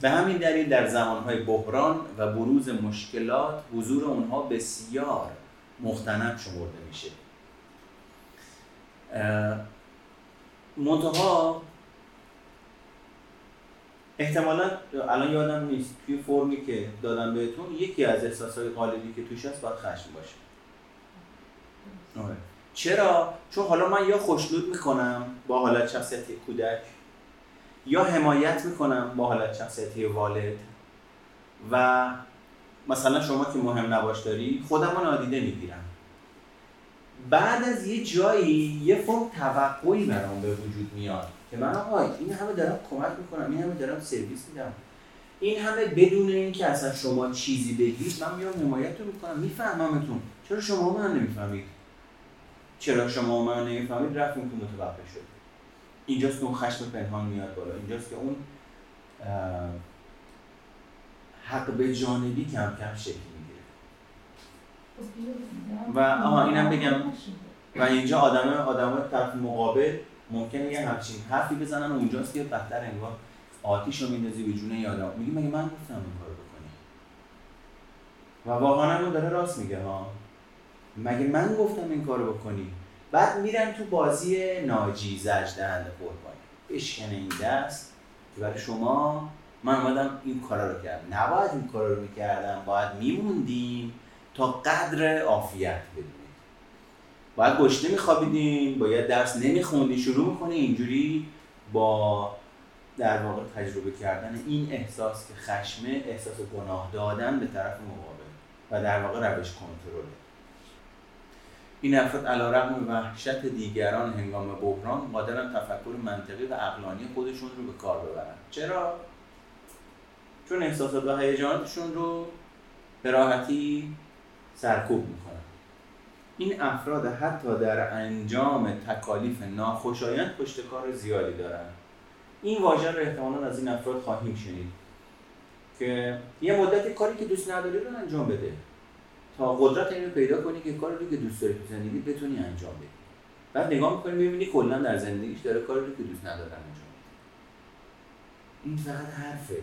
A: به همین دلیل در زمانهای بحران و بروز مشکلات حضور اونها بسیار مختنم شمرده میشه. منتها احتمالا الان یادم نیست توی فرمی که دادم بهتون یکی از احساسات غالبی که توش هست باید خشم باشه. آره. چرا؟ چون حالا من یا خوشنود می‌کنم با حالت شخصیتی کودک یا حمایت می‌کنم با حالت شخصیتی والد و مثلا شما که مهم نباش داری خودم رو نادیده می‌گیرم. بعد از یه جایی یه فرم توقعی برام به وجود میاد که من آقا این همه دارم کمک می‌کنم این همه دارم سرویس میدم. این همه بدون اینکه اصلا شما چیزی بگید من میام حمایت رو می‌کنم میفهممتون. چرا شما من نمی‌فهمید؟ چرا شما من نمی‌فهمید؟ رفتیم که متوقف شد. اینجاست که اون خشم پنهان میاد بالا. اینجاست که اون حق به جانبی کم کم شکل و آها اینم بگم. و اینجا آدم آدم طرف مقابل ممکنه یه همچین حرفی بزنن و اونجاست که بدتر انگار آتیش رو میندازی به جون یادم میگی مگه من گفتم این کارو بکنی؟ و واقعا اون داره راست میگه ها. مگه من گفتم این کارو بکنی؟ بعد میرن تو بازی ناجی زج دهنده قربانی. بشکنه این دست که برای شما من اومدم این کارا رو کردم. نباید این کارا رو می‌کردم. باید میموندیم. تا قدر عافیت بدونید باید گشته میخوابیدیم باید درس نمیخوندی شروع می‌کنی اینجوری با در واقع تجربه کردن این احساس که خشمه احساس گناه دادن به طرف مقابل و در واقع روش کنترله این افراد علیرغم وحشت دیگران هنگام بحران قادرن تفکر منطقی و عقلانی خودشون رو به کار ببرن. چرا؟ چون احساسات و هیجاناتشون رو به راحتی سرکوب می‌کنن این افراد حتی در انجام تکالیف ناخوشایند پشتکار زیادی دارن. این واژه رو احتمالا از این افراد خواهیم شنید که یه مدتی کاری که دوست نداری رو انجام بده. تا قدرت اینو پیدا کنی که کاری رو که دوست داری تو زندگی بتونی انجام بدی. بعد نگاه می‌کنی می‌بینی کلا در زندگیش داره کاری رو که دوست نداره انجام بده. این فقط حرفه.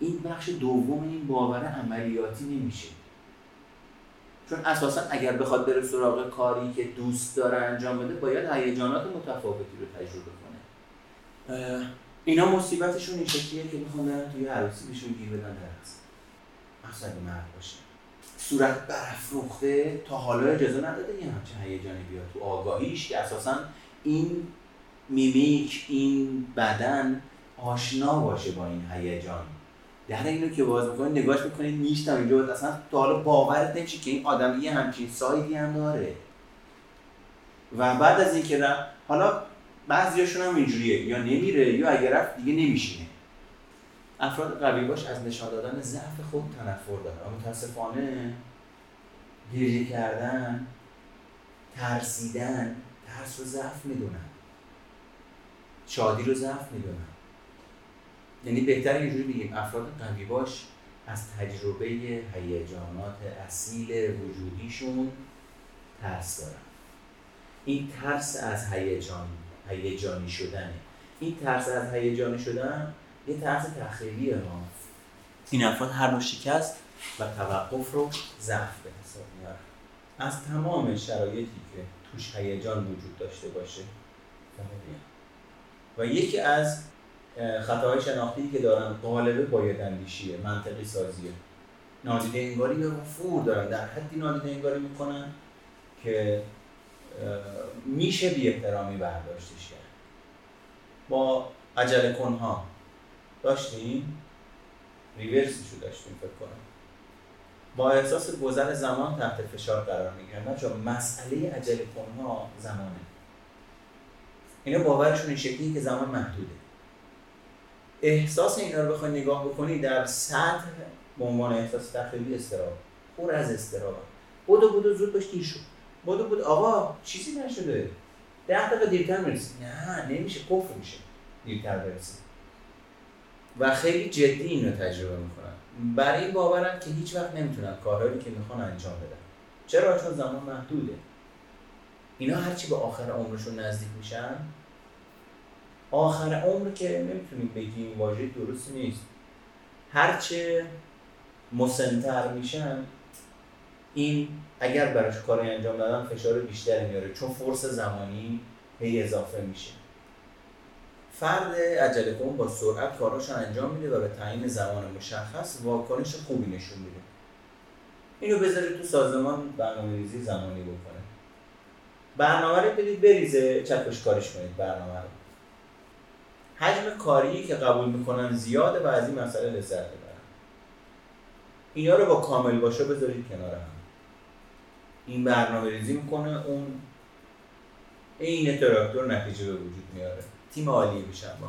A: این بخش دوم این باور عملیاتی نمیشه. چون اساسا اگر بخواد بره سراغ کاری که دوست داره انجام بده باید هیجانات متفاوتی رو تجربه کنه. اینا مصیبتشون این شکلیه که می‌خوان توی عروسی بهشون گیر بدن درست اصلا مرد باشه. صورت برافروخته تا حالا اجازه نداده یه همچین هیجانی بیاد تو آگاهیش که اساسا این میمیک این بدن آشنا باشه با این هیجان. در اینو که باز می‌کنی نگاش می‌کنی نیشتم اینجا. اصلا تا حالا باورت نمیشه که این آدم یه همچین سایدی هم داره. و بعد از اینکه رفت حالا بعضیاشون هم اینجوریه. یا نمیره یا اگر رفت دیگه نمیشینه. افراد قوی باش از نشان دادن ضعف خود تنفر دارن. اما متاسفانه گریه کردن ترسیدن ترس رو ضعف می‌دونن. شادی رو ضعف می‌دونن. یعنی بهتر اینجوری بگیم افراد قوی باش از تجربه هیجانات اصیل وجودیشون ترس دارن. این ترس از هیجان هیجانی شدنه این ترس از هیجانی شدن یه ترس تخیلیه ها. این افراد هر نوع شکست و توقف رو ضعف به حساب میارن. از تمام شرایطی که توش هیجان وجود داشته باشه و یکی از خطاهای شناختی که دارن قالبه باید اندیشیه منطقی سازیه. نادیده انگاری یا فور دارن. در حدی نادیده انگاری می‌کنن که میشه بی احترامی برداشتش کرد. با عجله کنها داشتیم ریورسیشو داشتیم فکر کنم. با احساس گذر زمان تحت فشار قرار می‌گیرن. چون مسئله عجله کنها زمانه. اینا باورشون این شکلی که زمان محدوده. احساس اینا رو بخوای نگاه بکنی در سطح به عنوان احساس تخریبی استراب. پر از استراب. بودو بودو زود باش دیر شد بودو بود. آقا چیزی نشده. ده دقیقه دیرتر می‌رسی نه نمیشه. کفر میشه. دیرتر برسی. و خیلی جدی اینو تجربه می‌کنن برای این باورن که هیچ وقت نمی‌تونن کارهایی که می‌خوان انجام بدن چرا؟ چون زمان محدوده. اینا هرچی به آخر عمرشون نزدیک میشن آخر عمر که نمی‌تونیم بگیم واژه درست نیست. هرچه مسنتر میشن این اگر براش کاری انجام دادن فشار بیشتری میاره چون فرص زمانی هی اضافه میشه. فرد عجله کن با سرعت کاراش انجام میده و به تعیین زمان مشخص واکنش خوبی نشون میده. اینو بذارید تو سازمان برنامه‌ریزی زمانی بکنه. برنامه رو بدید بریزه چکش کارش کنید برنامه رو. حجم کاری که قبول می‌کنن زیاده و از این مسئله لذت ببرن اینا رو با کامل باشه بذارید کنار هم. این برنامه ریزی می‌کنه اون این تراکتور نتیجه به وجود میاره. تیم عالی میشن با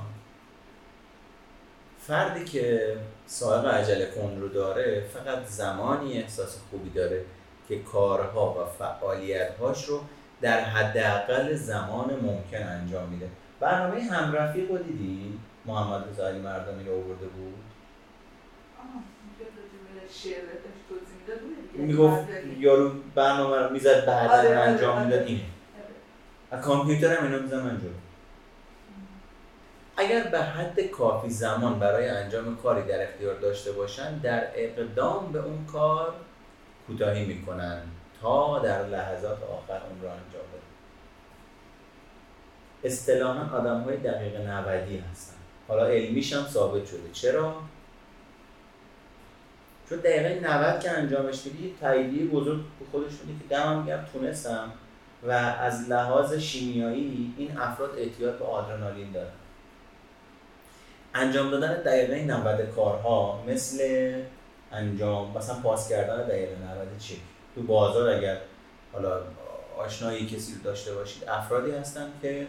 A: فردی که سائق عجله کن رو داره فقط زمانی احساس خوبی داره که کارها و فعالیتهاش رو در حداقل زمان ممکن انجام میده. برنامه همرفیق رو دیدی؟ محمد رضا علی مردمی رو آورده بود؟ می‌گفت یارو برنامه رو می‌زد بعد
B: آره، آره،
A: انجام
B: آره.
A: می‌داد اینه. از کامپیوتر هم اینو میزن من جلو اگر به حد کافی زمان برای انجام کاری در اختیار داشته باشند در اقدام به اون کار کوتاهی می‌کنن تا در لحظات آخر اون رو انجام اصطلاحا آدم های دقیق 90 هستن. حالا علمیش هم ثابت شده. چرا؟ چون دقیقه 90 که انجامش میدی یه تاییدیه بزرگ به خودش که دمم میگم تونستم و از لحاظ شیمیایی این افراد اعتیاد به آدرنالین دارن. انجام دادن دقیقه 90 کارها مثل انجام مثلا پاس کردن دقیقه 90 چک. تو بازار اگر حالا آشنایی کسی رو داشته باشید افرادی هستن که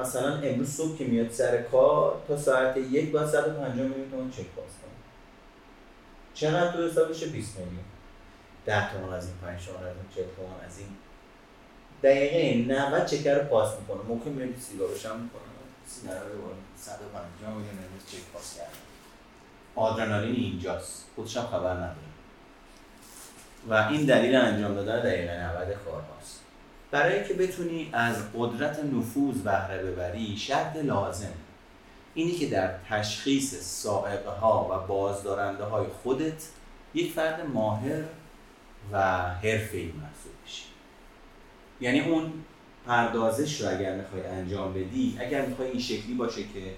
A: مثلا امروز صبح که میاد سر کار تا ساعت یک باید 150 میلیون تومن چک پاس کنه. چقدر تو حسابشه 20 میلیون؟ 10 تومن از این 5 تومن از این 40 تومن از این دقیقه 90 چکر رو پاس می‌کنه. ممکن میاد سیگارش هم می‌کنه. سیگار رو با 150 میلیون امروز چک پاس کرده. آدرنالین اینجاست. خودش هم خبر نداره. و این دلیل انجام دادن دقیقه 90 کارهاست برای اینکه بتونی از قدرت نفوذ بهره ببری شرط لازم اینی که در تشخیص سائقه ها و بازدارنده های خودت یک فرد ماهر و حرفه‌ای محسوب بشی. یعنی اون پردازش رو اگر می‌خوای انجام بدی اگر می‌خوای این شکلی باشه که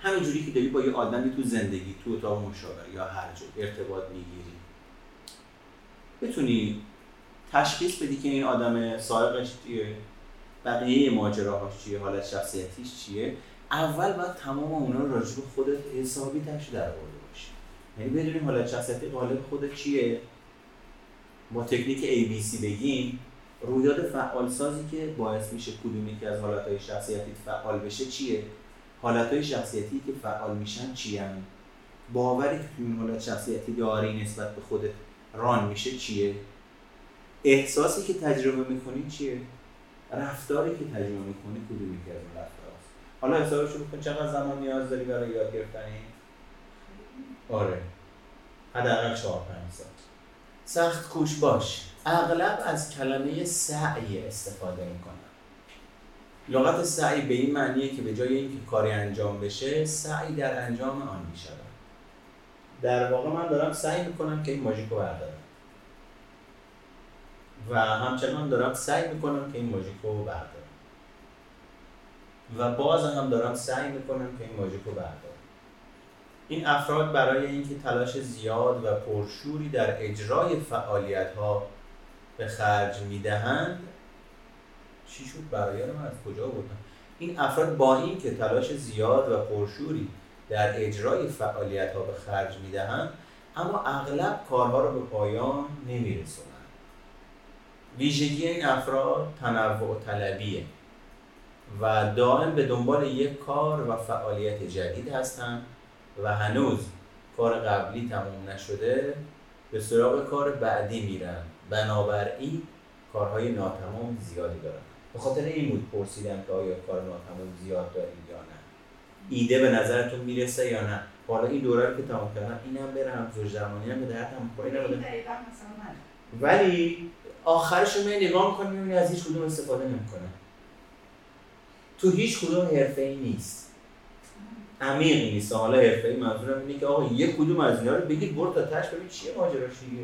A: همینجوری که داری با یه آدمی تو زندگی تو اتاق مشاوره یا هر جا ارتباط می‌گیری بتونی تشخیص بدی که این آدم سائقش چیه؟ بقیه ماجراهاش چیه؟ حالت شخصیتیش چیه؟ اول باید تمام اونا رو خودت حسابی تش در آورده باشی. یعنی بدونی حالت شخصیتی غالب خودت چیه؟ با تکنیک ABC بگیم رویداد فعال سازی که باعث میشه کدومی که از حالتهای شخصیتی فعال بشه چیه؟ حالتهای شخصیتی که فعال میشن چی هم؟ باوری که توی این حالت شخصیتی داری نسبت به خودت ران میشه چیه؟ احساسی که تجربه می‌کنی چیه؟ رفتاری که تجربه می‌کنی کدومی که از اون رفتار است حالا حسابش رو بکن چقدر زمان نیاز داری برای یاد گرفتنی؟ آره. حداقل چهار پنج سال. سخت کوش باش. اغلب از کلمه سعی استفاده می‌کنن لغت سعی به این معنیه که به جای اینکه کاری انجام بشه سعی در انجام آن می‌شود. در واقع من دارم سعی می‌کنم که این ماژیک رو بردارم. و همچنان دارم سعی می‌کنم که این ماژیک رو بردارم. و باز هم دارم سعی می‌کنم که این ماژیک رو بردارم. این افراد برای اینکه تلاش زیاد و پرشوری در اجرای فعالیت ها به خرج می‌دهند چی شد؟ برای من از کجا بودم؟ این افراد با اینکه تلاش زیاد و پرشوری در اجرای فعالیت ها به خرج می‌دهند اما اغلب کارها رو به پایان نمیرسونند. ویژگی این افراد تنوع طلبیه و دائم به دنبال یک کار و فعالیت جدید هستند و هنوز کار قبلی تموم نشده به سراغ کار بعدی میرن. بنابراین کارهای ناتمام زیادی دارن. به خاطر این بود پرسیدم که آیا کار ناتمام زیاد دارید یا نه. ایده به نظرتون می‌رسه یا نه؟ حالا این دوره رو که تمام کردم اینم برم زوج درمانی هم به
B: مثلا من.
A: ولی آخرش رو می نگاه می‌کنی می‌بینی از هیچ کدوم استفاده نمی‌کنه. تو هیچ کدوم حرفه ای نیست. عمیق نیست. حالا حرفه ای منظورم اینه که آقا یک کدوم از اینا رو بگید برو تا تش ببین چیه ماجراش دیگه.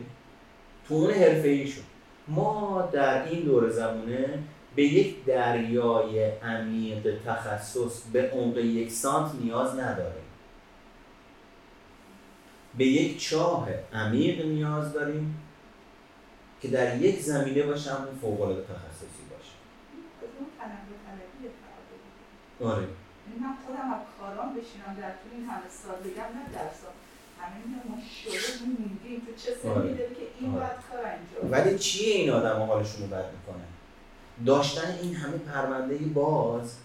A: تو اون حرفه ای شد ما در این دور زمونه به یک دریای عمیق تخصص به عمق یک سانت نیاز نداریم. به یک چاه عمیق نیاز داریم. که در یک زمینه باشه اون فوق العاده تخصصی باشه. آره.
B: یعنی من خودم از کارام بشینم در طول این همه سال بگم نه درسا
A: آره.
B: داری که این
A: آره. ولی چیه این آدم حالشون رو بد می‌کنه؟ داشتن این همه پرونده باز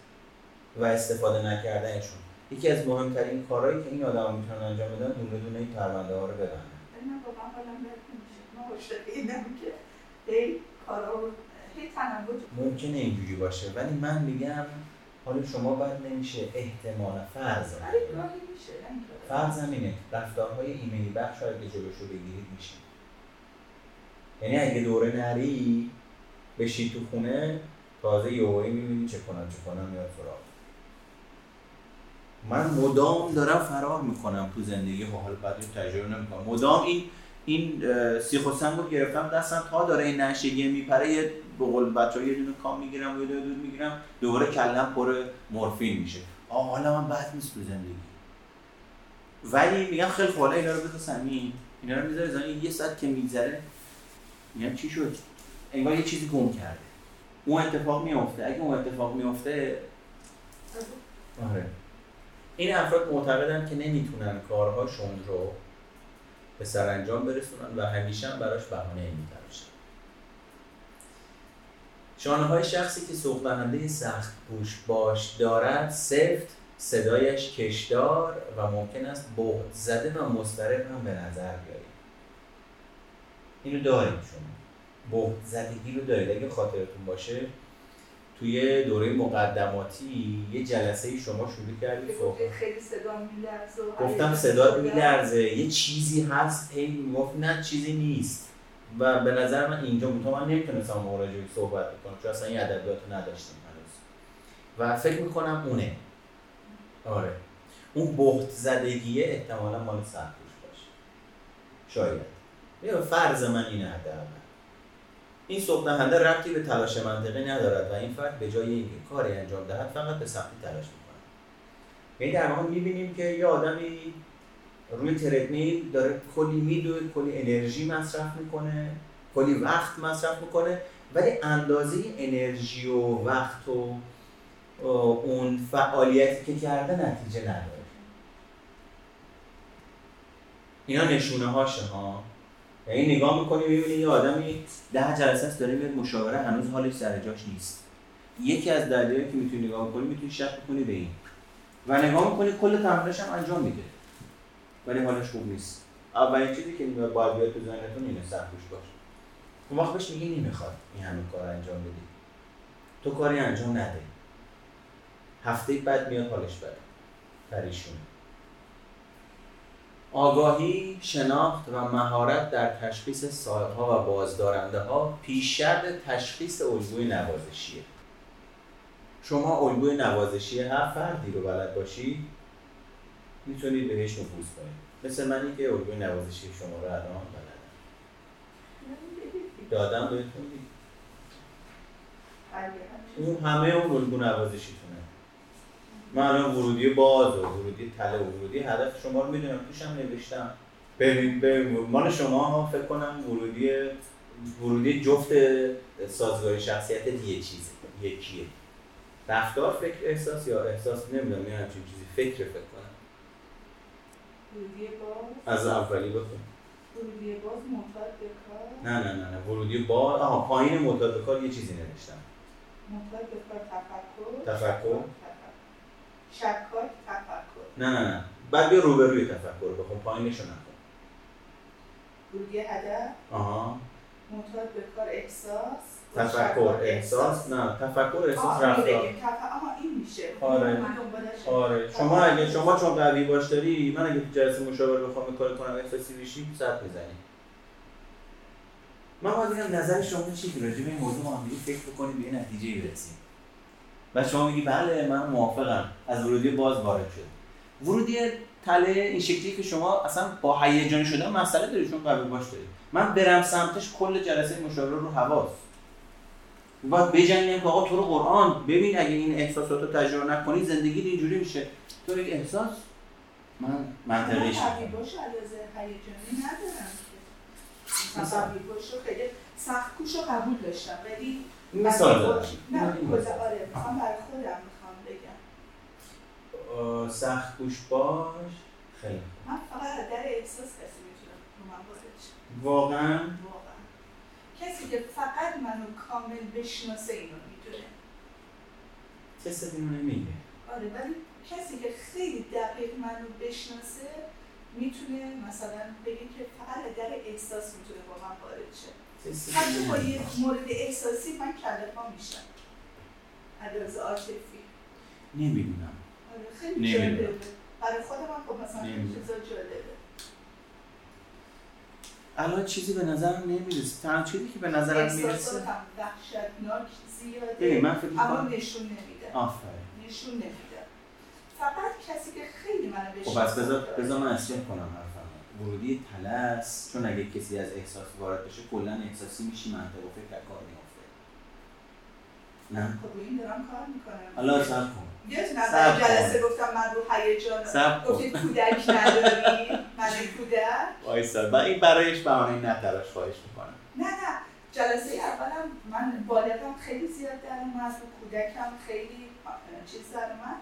A: و استفاده نکردنشون. یکی از مهمترین کارهایی که این آدم می‌تونن انجام بدن دونه دونه این پرونده ها رو ببندن.
B: اینم که هی کارا هی تنوع
A: ممکنه اینجوری باشه ولی من میگم حالا شما بد نمیشه احتمالا فرض فرض همینه رفتارهای ایمنی بخش رو اگه جلوش رو بگیرید میشه. یعنی اگه دوره نری بشی تو خونه تازه یهویی می‌بینی چه کنم چه کنم میاد سراغ. من مدام دارم فرار می‌کنم تو زندگی و حال بعد تجربه نمی‌کنم. مدام این این سیخ و سنگ رو گرفتم دستم تا داره این نشگی میپره یه به قول بچه یه دونه کام می‌گیرم و یه دونه دود می‌گیرم دوباره کلم پر مورفین میشه. آه حالا من بد نیست تو زندگی. ولی میگم خیلی حالا اینا رو بذار سمین اینا رو می‌ذاره زمین یه ساعت که میگذره میگم چی شد؟ انگار یه چیزی گم کرده. اون اتفاق میفته اگه اون اتفاق میفته آره. این افراد معتقدن که نمی‌تونن کارهاشون رو به سرانجام برسونن و همیشه هم براش بهانه میتراشن شانه های شخصی که سوق سخت پوش باش دارد سفت صدایش کشدار و ممکن است بهت زده و مضطرب هم به نظر بیارید اینو داریم شما. بهت زدگی رو دارید. اگه خاطرتون باشه توی دوره مقدماتی یه جلسه ای شما شروع کردید
B: که
A: صحبت
B: خیلی صدا میلرزه
A: گفتم
B: شدم.
A: میلرزه. یه چیزی هست هی می‌گفت نه چیزی نیست. و به نظر من اینجا بود. من نمی‌تونستم مراجعه صحبت بکنم چون اصلا این ادبیات رو نداشتیم هنوز. و فکر می‌کنم اونه. آره. اون بهت زدگیه احتمالا مال سرپوش باشه. شاید. یه فرض من اینه حداقل. این سوق دهنده ربطی به تلاش منطقی ندارد و این فرد به جای اینکه کاری انجام دهد فقط به سختی تلاش می‌کنه یعنی در واقع می‌بینیم که یه آدمی روی تردمیل داره کلی میدوه کلی انرژی مصرف می‌کنه کلی وقت مصرف می‌کنه ولی اندازه انرژی و وقت و اون فعالیتی که کرده نتیجه نداره. اینا نشونه هاشه ها؟ یعنی نگاه می‌کنی می‌بینی یه آدمی ده جلسه است داره میاد مشاوره هنوز حالش سر جاش نیست. یکی از دلایلی که می‌تونی نگاه کنی می‌تونی شک کنی به این. و نگاه می‌کنی کل تمرینش هم انجام میده. ولی حالش خوب نیست. اولین چیزی که باید بیاد تو ذهنتون اینه سرپوش باش. اون وقت بهش میگی نمی‌خواد این همه کار انجام بدی. تو کاری انجام نده. هفته بعد میاد حالش بده. پریشونه. آگاهی، شناخت و مهارت در تشخیص سایه‌ها و بازدارنده ها پیش تشخیص الگوی نوازشیه. شما الگوی نوازشی هر فردی رو بلد باشید می‌تونید بهش نفوذ کنید. مثل منی که الگوی نوازشی شما رو الان بلدم. دادم بهتون دیگه. اون همه اون الگو نوازشیتونه من الان ورودی باز و ورودی تله و ورودی هدف شما رو می‌دونم توش هم نوشتم. ببین به مال شما ها فکر کنم ورودی ورودی جفت سازگاری شخصیت یه چیزه یکیه. رفتار فکر احساس یا احساس نمی‌دونم یه همچین چیزی فکر فکر کنم.
B: ورودی باز؟
A: از اولی بخون
B: ورودی باز معتاد به کار؟
A: نه نه نه نه. ورودی باز آها پایین معتاد به کار یه چیزی نوشتم.
B: معتاد به کار تفکر؟
A: تفکر.
B: شکاک تفکر.
A: نه نه نه. بعد بیا روبروی تفکر بخون پایینش رو نخون
B: ورودی هدف.
A: آها.
B: معتاد به کار احساس.
A: تفکر احساس. نه تفکر احساس رفتار.
B: آها این میشه.
A: آره. آره. شما اگه شما چون قوی باش داری من اگه تو جلسه مشاوره بخوام کار کنم احساسی بشی صد می‌زنی. من باید بگم نظر شما چی که راجع به این موضوع ما هم فکر بکنیم به یه نتیجه برسیم. و شما میگی بله من موافقم. از ورودی باز وارد شد ورودی تله این شکلی که شما اصلا با هیجانی شدن مسئله داری چون قوی باش داری من برم سمتش کل جلسه مشاوره رو حواس باید بجنگیم که آقا تو رو قرآن ببین اگه این احساسات رو تجربه نکنی زندگی اینجوری میشه. تو یک احساس؟ من منطقیش
B: من سخت کوش رو قبول داشتم. ولی
A: مثال
B: قبلی
A: دارم.
B: پشت- نه
A: مثال.
B: آره می‌خوام برای خودم می‌خوام بگم.
A: سخت گوش باش. خیلی.
B: من فقط در احساس کسی می‌تونه رو من
A: واقعا؟
B: واقعا. کسی که فقط منو کامل بشناسه اینو می‌دونه.
A: کسی اینو نمیگه.
B: آره ولی کسی که خیلی دقیق منو بشناسه می‌تونه مثلا بگه که فقط در احساس می‌تونه با من وارد شه. حتی با. یه مورد احساسی من کله پا میشم عدالت عاطفی.
A: نمی‌دونم.
B: آره خیلی. جالبه. برای خودم هم خب مثلا. چیزا جالبه.
A: الان چیزی به نظرم نمی‌رسه. تنها چیزی که به نظرم می‌رسه
B: احساساتم وحشتناک
A: ببین
B: زیاده
A: من فکر
B: اما نشون نمیده.
A: آفرین.
B: نشون نمیده. فقط کسی که خیلی منو
A: خب
B: بشناسه
A: پس بذار. بذار من اصلاح کنم ورودی تلس چون اگه کسی از احساس وارد بشه کلا احساسی میشی منطق و فکر از کار میافته. نه؟
B: خب این دارم کار می‌کنم.
A: حالا صبر کن.
B: یادتون
A: کن.
B: جلسه گفتم من رو هیجان. گفتید کودک نداری؟ من کودک؟
A: وایسا. من این برایش بهانه نتراش خواهش می‌کنم.
B: نه نه. جلسه اولم من بالغم خیلی زیاد در اومد کودکم خیلی چیز در اومد.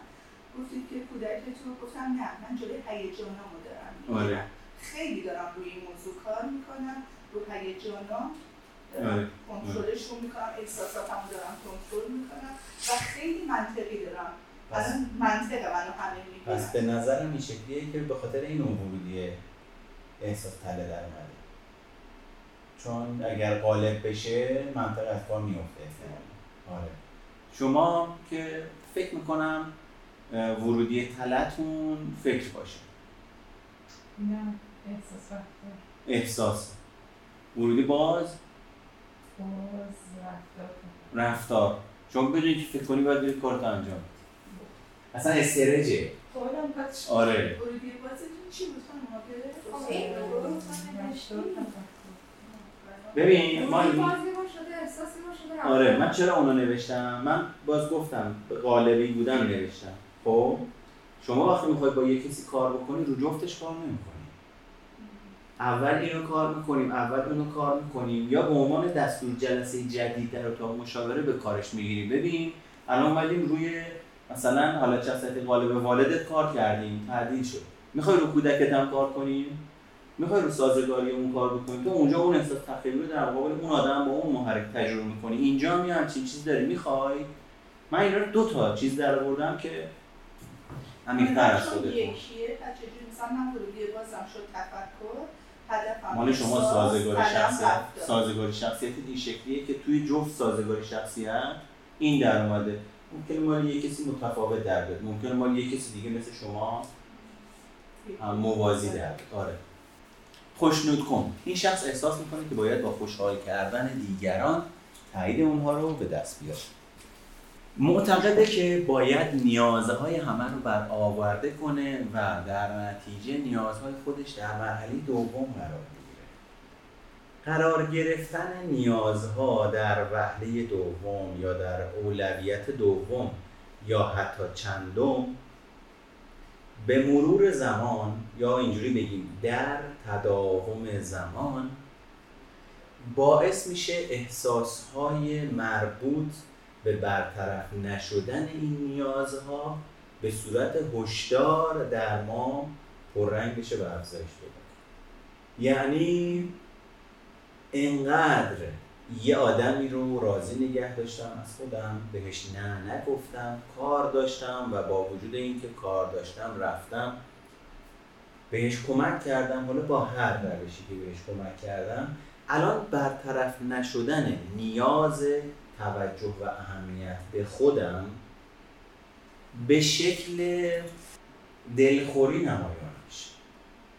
B: گفتید که کودکتون گفتم نه من جلوی هیجانامو دارم.
A: آره.
B: خیلی دارم روی این موضوع کار می‌کنم رو هیجانام
A: آره.
B: دارم کنترلشون می‌کنم احساساتمو دارم کنترل می‌کنم و خیلی منطقی دارم
A: پس
B: منطق منو همه
A: پس به نظرم این شکلیه که به خاطر این ورودی احساس تله در اومده. چون اگر غالب بشه منطق از کار میفته. آره. شما که فکر می‌کنم ورودی تلتون فکر باشه.
C: نه. احساس
A: ورودی باز؟
C: باز رفتار.
A: رفتار. چون بدونی که فکر کنی باید بری کارت انجام. اصلا استرجه. آره.
B: ورودی بازتون چی بود؟
C: خب، تفکر.
A: ببین ما آره. من چرا اونو نوشتم؟ من باز گفتم به غالبی بودن نوشتم. خب؟ شما وقتی می‌خوای با یه کسی کار بکنی رو جفتش کار نمی‌کنی. اول اینو کار می‌کنیم اول اونو کار می‌کنیم. یا به عنوان دستور جلسه جدید در اتاق مشاوره به کارش می‌گیریم. ببین الان اومدیم روی مثلا حالا شخصیت غالب والدت کار کردیم تعدیل شد. می‌خوای رو کودکت هم کار کنیم؟ می‌خوای رو سازگاری اون کار بکنی تو اونجا اون احساس تخیلی رو در مقابل اون آدم با اون محرک تجربه می‌کنی. اینجا هم یه همچین چیز داری می‌خوای؟ من اینا رو دو تا چیز در آوردم که عمیق‌تر از
B: چون
A: خودتون
B: یکیه مثلا من بازم شد تفکر.
A: مال شما سازگاری شخصیت. سازگاری شخصیت این شکلیه که توی جفت سازگاری شخصیت این در اومده. ممکنه مال یه کسی متفاوت در بیاد. ممکنه مال یه کسی دیگه مثل شما موازی در بیاد. آره. خوشنود کن. این شخص احساس می‌کنه که باید با خوشحال کردن دیگران تایید اونها رو به دست بیاره. معتقده که باید نیازهای همه رو برآورده کنه و در نتیجه نیازهای خودش در مرحله دوم قرار می‌گیره قرار گرفتن نیازها در وهله دوم یا در اولویت دوم یا حتی چندم به مرور زمان یا اینجوری بگیم در تداوم زمان باعث میشه احساسهای مربوط به برطرف نشدن این نیازها به صورت هشدار در ما پررنگ بشه و افزایش کنه. یعنی انقدر یه آدمی رو راضی نگه داشتم از خودم بهش نه نگفتم کار داشتم و با وجود اینکه کار داشتم رفتم بهش کمک کردم حالا با هر روشی که بهش کمک کردم الان برطرف نشدن نیاز توجه و اهمیت به خودم به شکل دلخوری نمایان میشه.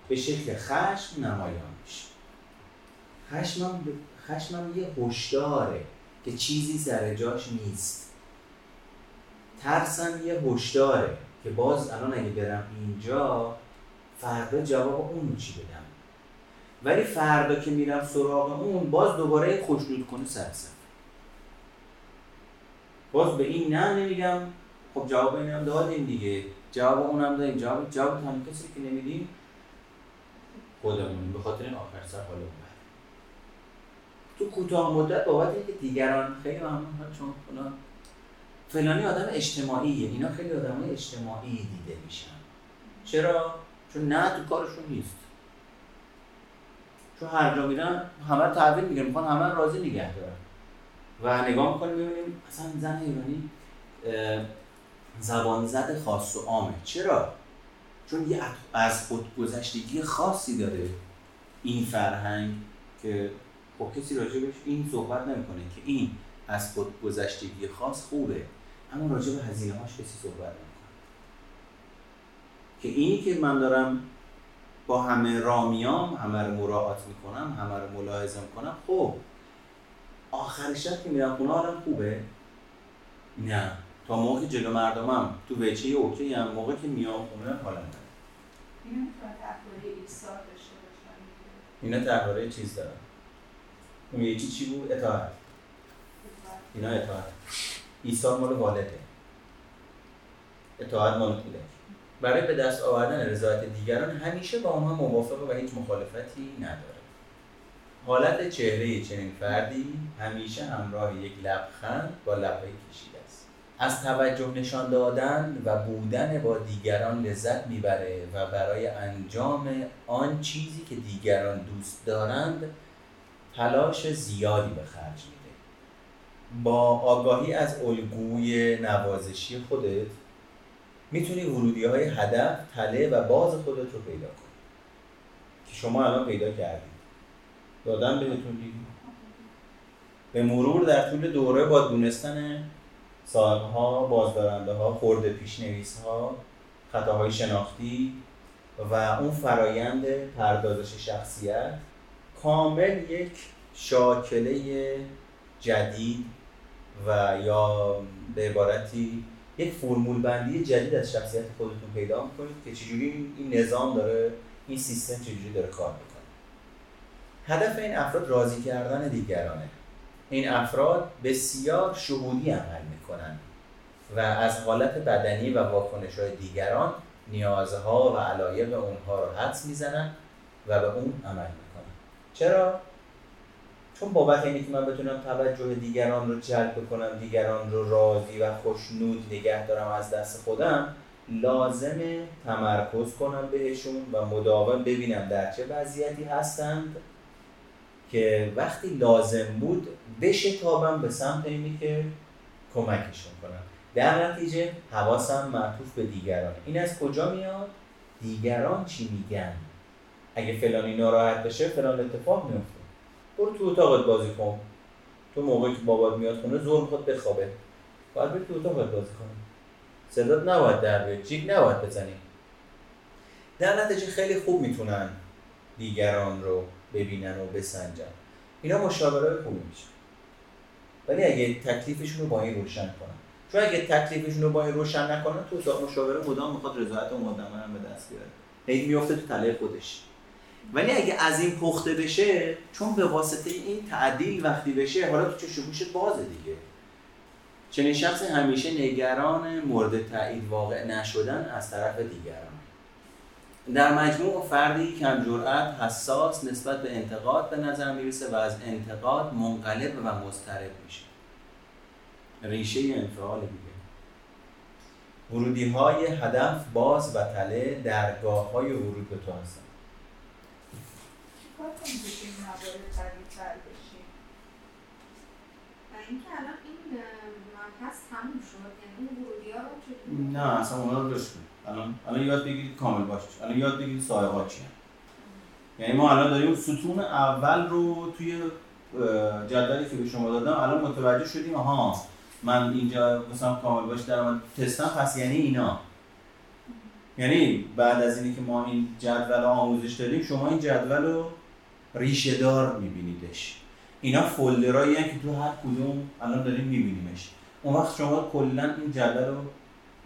A: به شکل خشم نمایان میشه. خشمم, خشمم یه هشداره که چیزی سر جاش نیست. ترسم یه هشداره که باز الان اگه برم اینجا فردا جواب اون چی بدم؟ ولی فردا که میرم سراغ اون باز دوباره خوشنود کنه سرسر باز به این نه نمیگم. خب جواب اینم دادیم دیگه. جواب اونم دادیم. جواب جواب تنها کسی که نمیدیم خودمونیم. به خاطر این آخر سر حال اون بد. تو کوتاه مدت بابت اینکه دیگران خیلی ممنون چون فلان فلانی آدم اجتماعیه. اینا خیلی آدم اجتماعی دیده میشن. چرا؟ چون نه تو کارشون نیست. چون هر جا میرن همه تحویل می‌گیرن. می‌خوان همه راضی نگه دارن. و نگاه می‌کنیم می‌بینیم اصلا زن ایرانی زبان زد خاص و عامه. چرا؟ چون یه از خودگذشتگی خاصی داره این فرهنگ که خب کسی راجبش این صحبت نمی‌کنه که این از خودگذشتگی خاص خوبه. اما راجب هزینه هاش کسی صحبت نمی‌کنه. که اینی که من دارم با همه رامیام همه رو مراعات می‌کنم همه رو ملاحظه می‌کنم خب آخر شب که میرم خونه حالم خوبه؟ نه. تا موقع که جلو مردمم تو وجهه اوکی هم موقع که میام خونه حالم بده. اینا درباره چیز دارن. اون یکی چی بود؟ اطاعت. اینا اطاعت. ایثار مال والده. اطاعت مال کودک. برای به دست آوردن رضایت دیگران همیشه با آنها موافقه و هیچ مخالفتی نداره حالت چهره چنین فردی همیشه همراه یک لبخند با لبهای کشیده است. از توجه نشان دادن و بودن با دیگران لذت می‌بره و برای انجام آن چیزی که دیگران دوست دارند تلاش زیادی به خرج میده. با آگاهی از الگوی نوازشی خودت می‌تونی ورودی های هدف، تله و باز خودت رو پیدا کنی. که شما الان پیدا کردید دادن بهتون دیگه. به مرور در طول دوره با دونستن صاحبها، بازدارنده ها، خورده پیشنویس ها، خطاهای شناختی و اون فرایند پردازش شخصیت کامل یک شاکله جدید و یا به عبارتی یک فرمول بندی جدید از شخصیت خودتون پیدا می‌کنید که چجوری این نظام داره این سیستم چجوری داره کار می‌کنه. هدف این افراد راضی کردن دیگرانه این افراد بسیار شهودی عمل می‌کنن و از حالت بدنی و واکنش های دیگران نیازها و علایق اونها رو حدس می‌زنن و به اون عمل می‌کنن چرا؟ چون بابت اینی که من بتونم توجه دیگران رو جلب کنم دیگران رو راضی و خوشنود نگه دارم از دست خودم لازمه تمرکز کنم بهشون و مداوم ببینم در چه وضعیتی هستند که وقتی لازم بود بشتابم به سمت اینی که کمکشون کنم. در نتیجه حواسم معطوف به دیگران. این از کجا میاد؟ دیگران چی میگن؟ اگه فلانی ناراحت بشه فلان اتفاق میفته. برو تو اتاقت بازی کن. تو موقعی که بابات میاد خونه زور خود بخوابه. باید بری تو اتاقت بازی کنی صدات نباید در بیاد. جیگ نباید بزنی. در نتیجه خیلی خوب می‌تونن دیگران رو ببینن و بسنجن. اینا مشاوره خوبی میشه. ولی اگه تکلیفشون رو با این روشن کنن. چون اگه تکلیفشون رو با این روشن نکنن تو اتاق مشاوره مدام می‌خواد رضایت اون آدم هم به دست بیاره. هی میفته تو تله خودش. ولی اگه از این پخته بشه چون به واسطه این تعدیل وقتی بشه حالا تو چه گوشت بازه دیگه. چنین شخصی همیشه نگران مورد تایید واقع نشدن از طرف دیگران. در مجموع فردی کم جرأت حساس نسبت به انتقاد به نظر می‌رسه و از انتقاد منقلب و مضطرب میشه. ریشه انفعال دیگه. ورودی های هدف باز و تله درگاه های ورود به تو هستن
C: اینکه الان این مبحث تموم شد یعنی اون ورودی ها رو
A: نه اصلا اونا رو الان الان یاد بگیرید کامل باشه. الان یاد بگیرید سایقات چیه یعنی ما الان داریم ستون اول رو توی جدولی که به شما دادم الان متوجه شدیم آها من اینجا مثلا کامل باش در من تستم پس یعنی اینا. یعنی بعد از اینی که ما این جدول آموزش دادیم شما این جدول رو ریشه دار میبینیدش. اینا فولدرایی که تو هر کدوم الان داریم میبینیمش. اون وقت شما کلا این جدول رو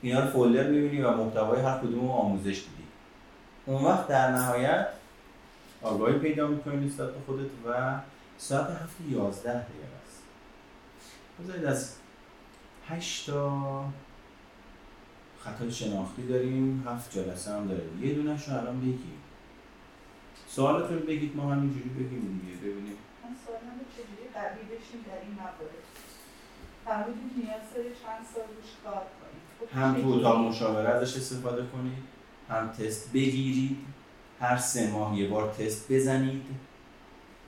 A: رو فولدر می‌بینی و محتوای هر کدوم آموزش دیدی اون وقت در نهایت آگاهی پیدا می‌کنی نسبت به خودت و ساعت هفت یازده دقیقه است. بذارید از تا خطای شناختی داریم. هفت جلسه هم داریم. یه دونش رو الان بگیم. سوالتون بگید ما همینجوری بگیم دیگه. ببینیم.
B: چند سال هم چجوری قوی بشیم در این موارد؟ فرمودید نیاز چند سال روش کار
A: هم تو؟ اتاق مشاوره ازش استفاده کنید هم تست بگیرید. هر سه ماه یه بار تست بزنید.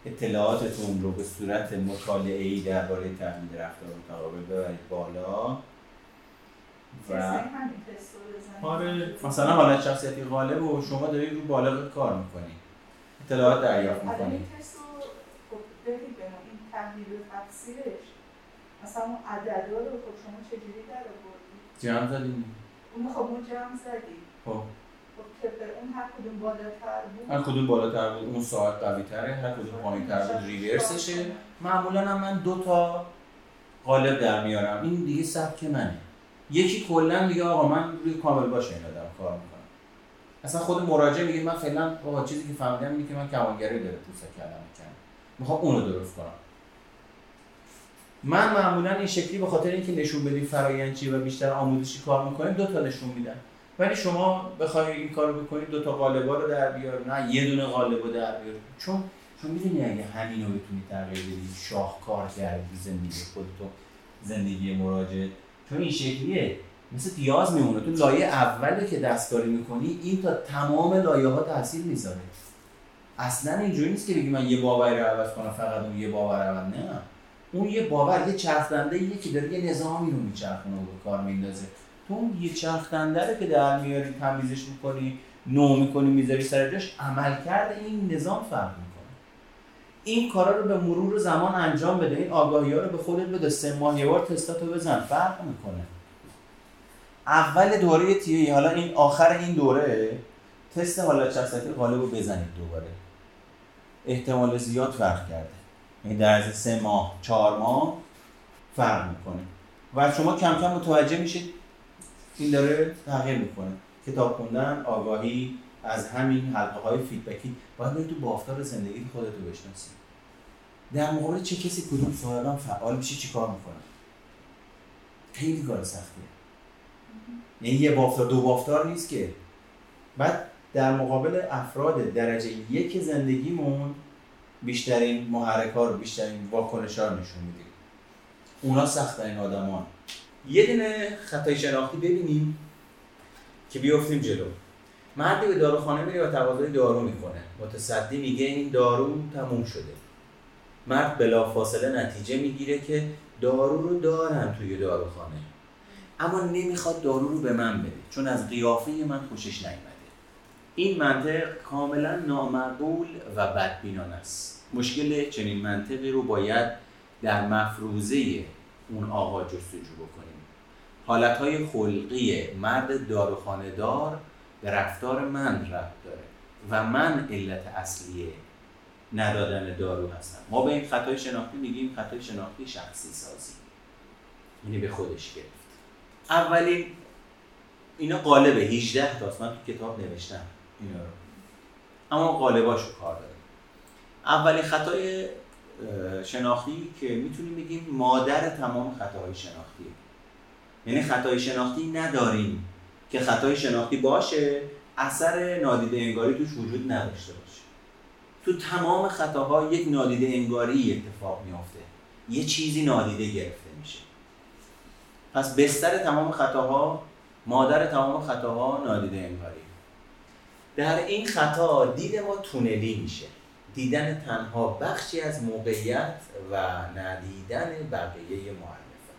A: اطلاعاتتون رو به صورت مطالعه ای درباره تحلیل رفتار متقابل ببرید بالا. و. آره مثلا حالت شخصیتی غالب و شما دارید رو بالا کار می‌کنید. اطلاعات دریافت
B: حالا
A: می‌کنید.
B: خب تحلیل تفسیرش مثلا اون عددا رو خب شما چجوری در
A: جمع زدیم.
B: اون خب ما جمع زدیم.
A: خب.
B: خب اون هر کدوم بالاتر بود.
A: هر کدوم بالاتر بود. اون ساعت قوی تره هر کدوم پایین تر بود. ریورسشه. معمولا هم من دو تا قالب در میارم. این دیگه سبک منه. یکی کلا میگه آقا من روی کامل باشه این آدم کار می‌کنم. اصلا خود مراجع میگه من فعلا آقا چیزی که فهمیدم اینه که من کمانگری داره پوسته کردم می‌کنم. می‌خوام اونو درست کنم. من معمولا این شکلی به خاطر اینکه نشون بدیم فرایند چیه و بیشتر آموزشی کار می‌کنیم دو تا نشون میدم. ولی شما بخوای این کارو بکنید دو تا قالبا رو در بیار نه یه دونه قالب رو در بیار. چون چون می‌دونی اگه همین رو بتونی تغییر بدی شاهکار کردی زندگی خودتو زندگی مراجع چون این شکلیه مثل پیاز میمونه. تو لایه اولی که دستکاری می‌کنی این تا تمام لایه ها تاثیر می‌ذاره. اصلا اینجوری نیست که بگی من یه باور رو عوض کنم فقط اون یه باور عوض نه. اون یه باور یه چرخدنده ایه که داره یه نظامی رو میچرخونه و کار میندازه. تو اون یه چرخدنده رو که در میاری تمیزش می‌کنی نو می‌کنی می‌ذاری سر جاش عملکرد این نظام فرق می‌کنه. این کارا رو به مرور زمان انجام بده. این آگاهی ها رو به خودت بده. سه ماه یه بار تستاتو بزن. فرق می‌کنه. اول دوره تیوی حالا این آخر این دوره تست حالت شخصیتی غالب رو بزنید دوباره. احتمال زیاد فرق کرده. در از سه ماه چهار ماه فرق می‌کنه. و شما کم کم متوجه میشید این داره تغییر می‌کنه. کتاب خوندن آگاهی از همین حلقه های فیدبکی باید بری تو بافتار زندگی خودت رو بشناسی در مقابل چه کسی کدوم صاحبم فعال میشه چی کار می‌کنه؟ خیلی کار سختیه. یعنی یه بافتار دو بافتار نیست که. بعد در مقابل افراد درجه یک زندگیمون بیشترین محرکا رو بیشترین واکنش ها نشون میدیم. اونا سخت این آدمان. یه دونه خطای شناختی ببینیم که بیافتیم جلو. مردی به داروخانه میره و تقاضای دارو می‌کنه. متصدی میگه این دارو تموم شده. مرد بلافاصله نتیجه می‌گیره که دارو رو دارن توی داروخانه. اما نمی‌خواد دارو رو به من بده چون از قیافه من خوشش نیومده. این منطق کاملا نامقبول و بدبینانه است. مشکل چنین منطقی رو باید در مفروضه اون آقا جستجو بکنیم. حالتهای خلقی مرد داروخانه دار به رفتار من ربط داره و من علت اصلی ندادن دارو هستم. ما به این خطای شناختی میگیم خطای شناختی شخصی سازی. یعنی به خودش گرفت. اولین اینا قالبه 18 تاست. من تو کتاب نوشتم. اینا رو. اما قالباشو کار داره. اولین خطای شناختی که می‌تونیم بگیم مادر تمام خطاهای شناختیه. یعنی خطای شناختی نداریم که خطای شناختی باشه اثر نادیده انگاری توش وجود نداشته باشه. تو تمام خطاها یک نادیده انگاری اتفاق میافته. یه چیزی نادیده گرفته میشه. پس بستر تمام خطاها مادر تمام خطاها نادیده انگاری در این خطا دید ما تونلی میشه. دیدن تنها بخشی از موقعیت و ندیدن بقیه معرفه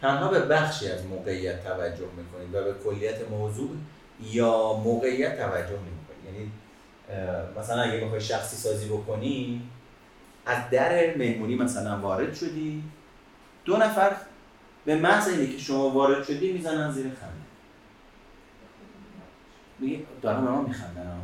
A: تنها به بخشی از موقعیت توجه می‌کنید و به کلیت موضوع یا موقعیت توجه نمی‌کنید. یعنی مثلا اگه بخوای شخصی سازی بکنی از در مهمونی مثلا وارد شدی دو نفر به محض اینه که شما وارد شدی می‌زنن زیر خنده. دارم به ما میخندن.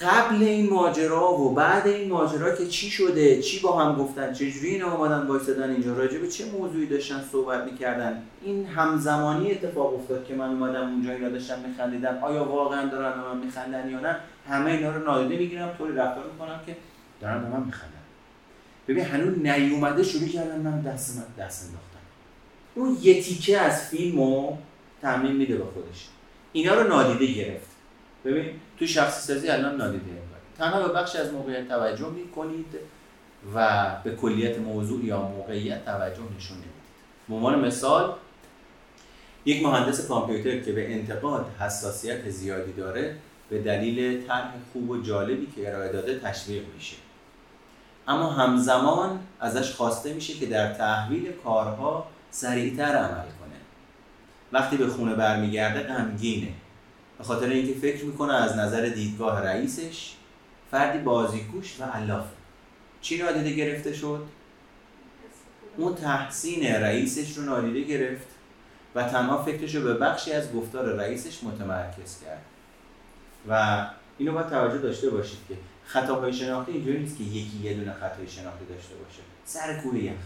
A: قبل این ماجرا و بعد این ماجرا که چی شده چی با هم گفتن چجوری اینا اومدن وایسادن اینجا راجع به چه موضوعی داشتن صحبت می‌کردن؟ این همزمانی اتفاق افتاد که من اومدم اونجا اینا داشتن میخندیدن. آیا واقعا دارن به من میخندن یا نه؟ همه اینا رو نادیده می‌گیرم طوری رفتار می‌کنم که دارن به من میخندن. ببین هنوز نیومده شروع کردن من دست من دست انداختن. اون یه تیکه از فیلمو تعمین میده به خودش. اینا رو نادیده گرفت. ببین تو شخصی سازی الان نادیده تنها به بخش از موقعیت توجه می‌کنید و به کلیت موضوع یا موقعیت توجه نشون نمی‌دید. به عنوان مثال یک مهندس کامپیوتر که به انتقاد حساسیت زیادی داره به دلیل طرح خوب و جالبی که ارائه داده تشویق میشه. اما همزمان ازش خواسته میشه که در تحویل کارها سریعتر عمل وقتی به خونه برمیگرده غمگینه. به خاطر اینکه فکر می‌کنه از نظر دیدگاه رئیسش فردی بازیگوش و علافه چی نادیده گرفته شد؟ اون تحسین رئیسش رو نادیده گرفت و تنها فکرش رو به بخشی از گفتار رئیسش متمرکز کرد. و اینو باید توجه داشته باشید که خطاهای شناختی اینجوری نیست که یکی یه دونه خطای شناختی داشته باشه. سر کوه یخه.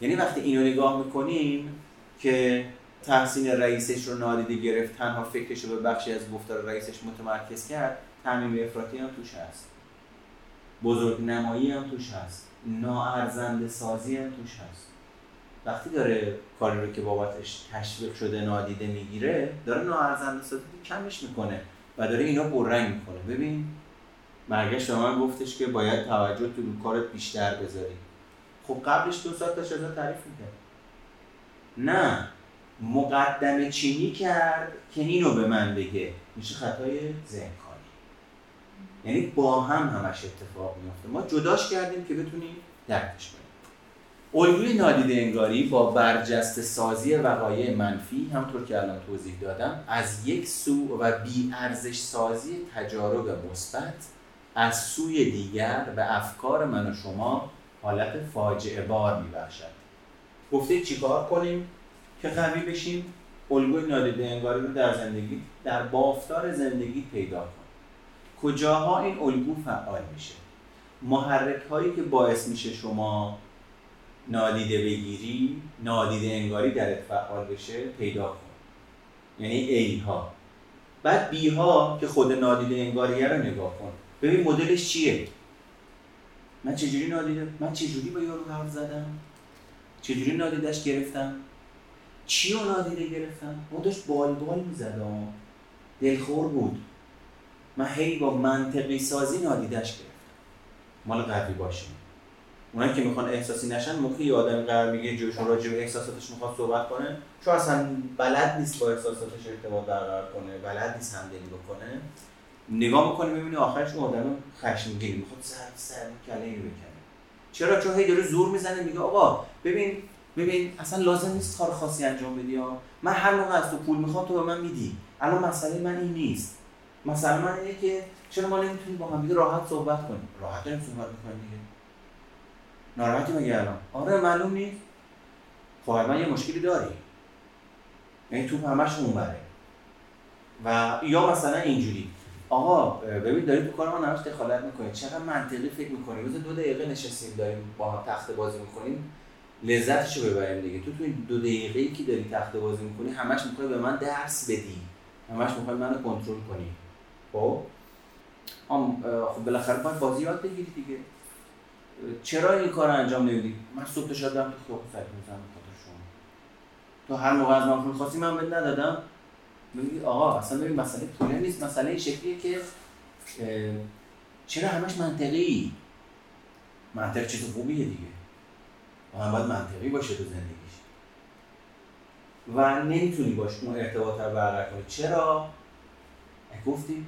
A: یعنی وقتی اینو نگاه می‌کنیم که تحسین رئیسش رو نادیده گرفت تنها فکرش رو به بخشی از گفتار رئیسش متمرکز کرد. تعمیم افراطی هم توش هست. بزرگ نمایی هم توش هست. ناارزنده سازی هم توش هست. وقتی داره کاری رو که بابتش تشویق شده نادیده می‌گیره داره ناارزنده سازی کمش می‌کنه و داره اینا پررنگ می‌کنه. ببین مرگش به من گفتش که باید توجه تو کارت بیشتر بذاری. خب قبلش دو ساعت داشت تعریف می‌کرد. نه. مقدمه چینی کرد که اینو به من بگه. میشه خطای ذهن یعنی با هم همش اتفاق میفته ما جداش کردیم که بتونیم درکش کنیم. الگوی نادیده انگاری با برجست سازی وقایع منفی همطور که الان توضیح دادم از یک سو و بی ارزش سازی تجارب مثبت از سوی دیگر به افکار من و شما حالت فاجعه بار میبخشد. گفته چیکار کنیم؟ که قوی بشیم الگوی نادیده انگاری رو در زندگی در بافتار زندگی پیدا کنیم. کجاها این الگو فعال میشه؟ محرک هایی که باعث میشه شما نادیده بگیری نادیده انگاری درت فعال بشه پیدا کن. یعنی ای ها بعد بی ها که خود نادیده انگاریه رو نگاه کن. ببین مدلش چیه؟ من چجوری نادیده من چجوری با یارو حرف زدم؟ چجوری نادیدش گرفتم؟ چی رو نادیده گرفتم؟ اون داشت بال بال می‌زد دلخور بود. من هی با منطقی سازی نادیدش گرفتم. مال قوی باشیم اونایی که می‌خوان احساسی نشن موقعی یه آدم قرار میگه جوشون راجع به احساساتش می‌خواد صحبت کنه. چون اصلا بلد نیست با احساساتش ارتباط برقرار کنه بلد نیست همدلی بکنه. نگاه می‌کنه می‌بینی آخرش اون آدم خشمگین می‌خواد سر سر کله اینو بکنه. چرا؟ چون هی داره زور می‌زنه میگه آقا ببین ببین اصلا لازم نیست کار خاصی انجام بدی ها. من هر موقع از تو پول می‌خوام تو به من میدی. الان مسئله من این نیست. مثلا من اینه که چرا ما نمی‌تونیم با هم راحت صحبت کنیم؟ راحت داریم صحبت می‌کنیم دیگه. ناراحتی مگه الان؟ آره معلوم نیست. خب من یه مشکلی داری. یعنی تو همش اونوره و یا مثلا اینجوری. آقا ببین داری تو کار ما نماش دخالت می‌کنی چقدر منطقی فکر می‌کنی روز دو دقیقه نشستیم داریم با هم تخت بازی می‌کنیم. لذتشو ببریم دیگه. تو تو این دو دقیقه ای که داری تخت بازی می‌کنی همش می‌خوای به من درس بدی. همش می‌خوای منو کنترل کنی. خب؟ خب بالاخره باید بازی یاد بگیری دیگه. چرا این کار انجام نمیدی؟ من صبح تا شب تو خیابون فکر می‌کنم خاطر شما. تو هر موقع از من خواستی من بهت ندادم. میگی آقا اصلا ببین مسئله پول نیست. مسئله این شکلیه که چرا همش منطقی؟ منطق چیز خوبیه دیگه. هم باید منطقی باشه تو زندگیش. و نمی‌تونی باش اون ارتباط رو برقرار کنی. چرا؟ گفتی؟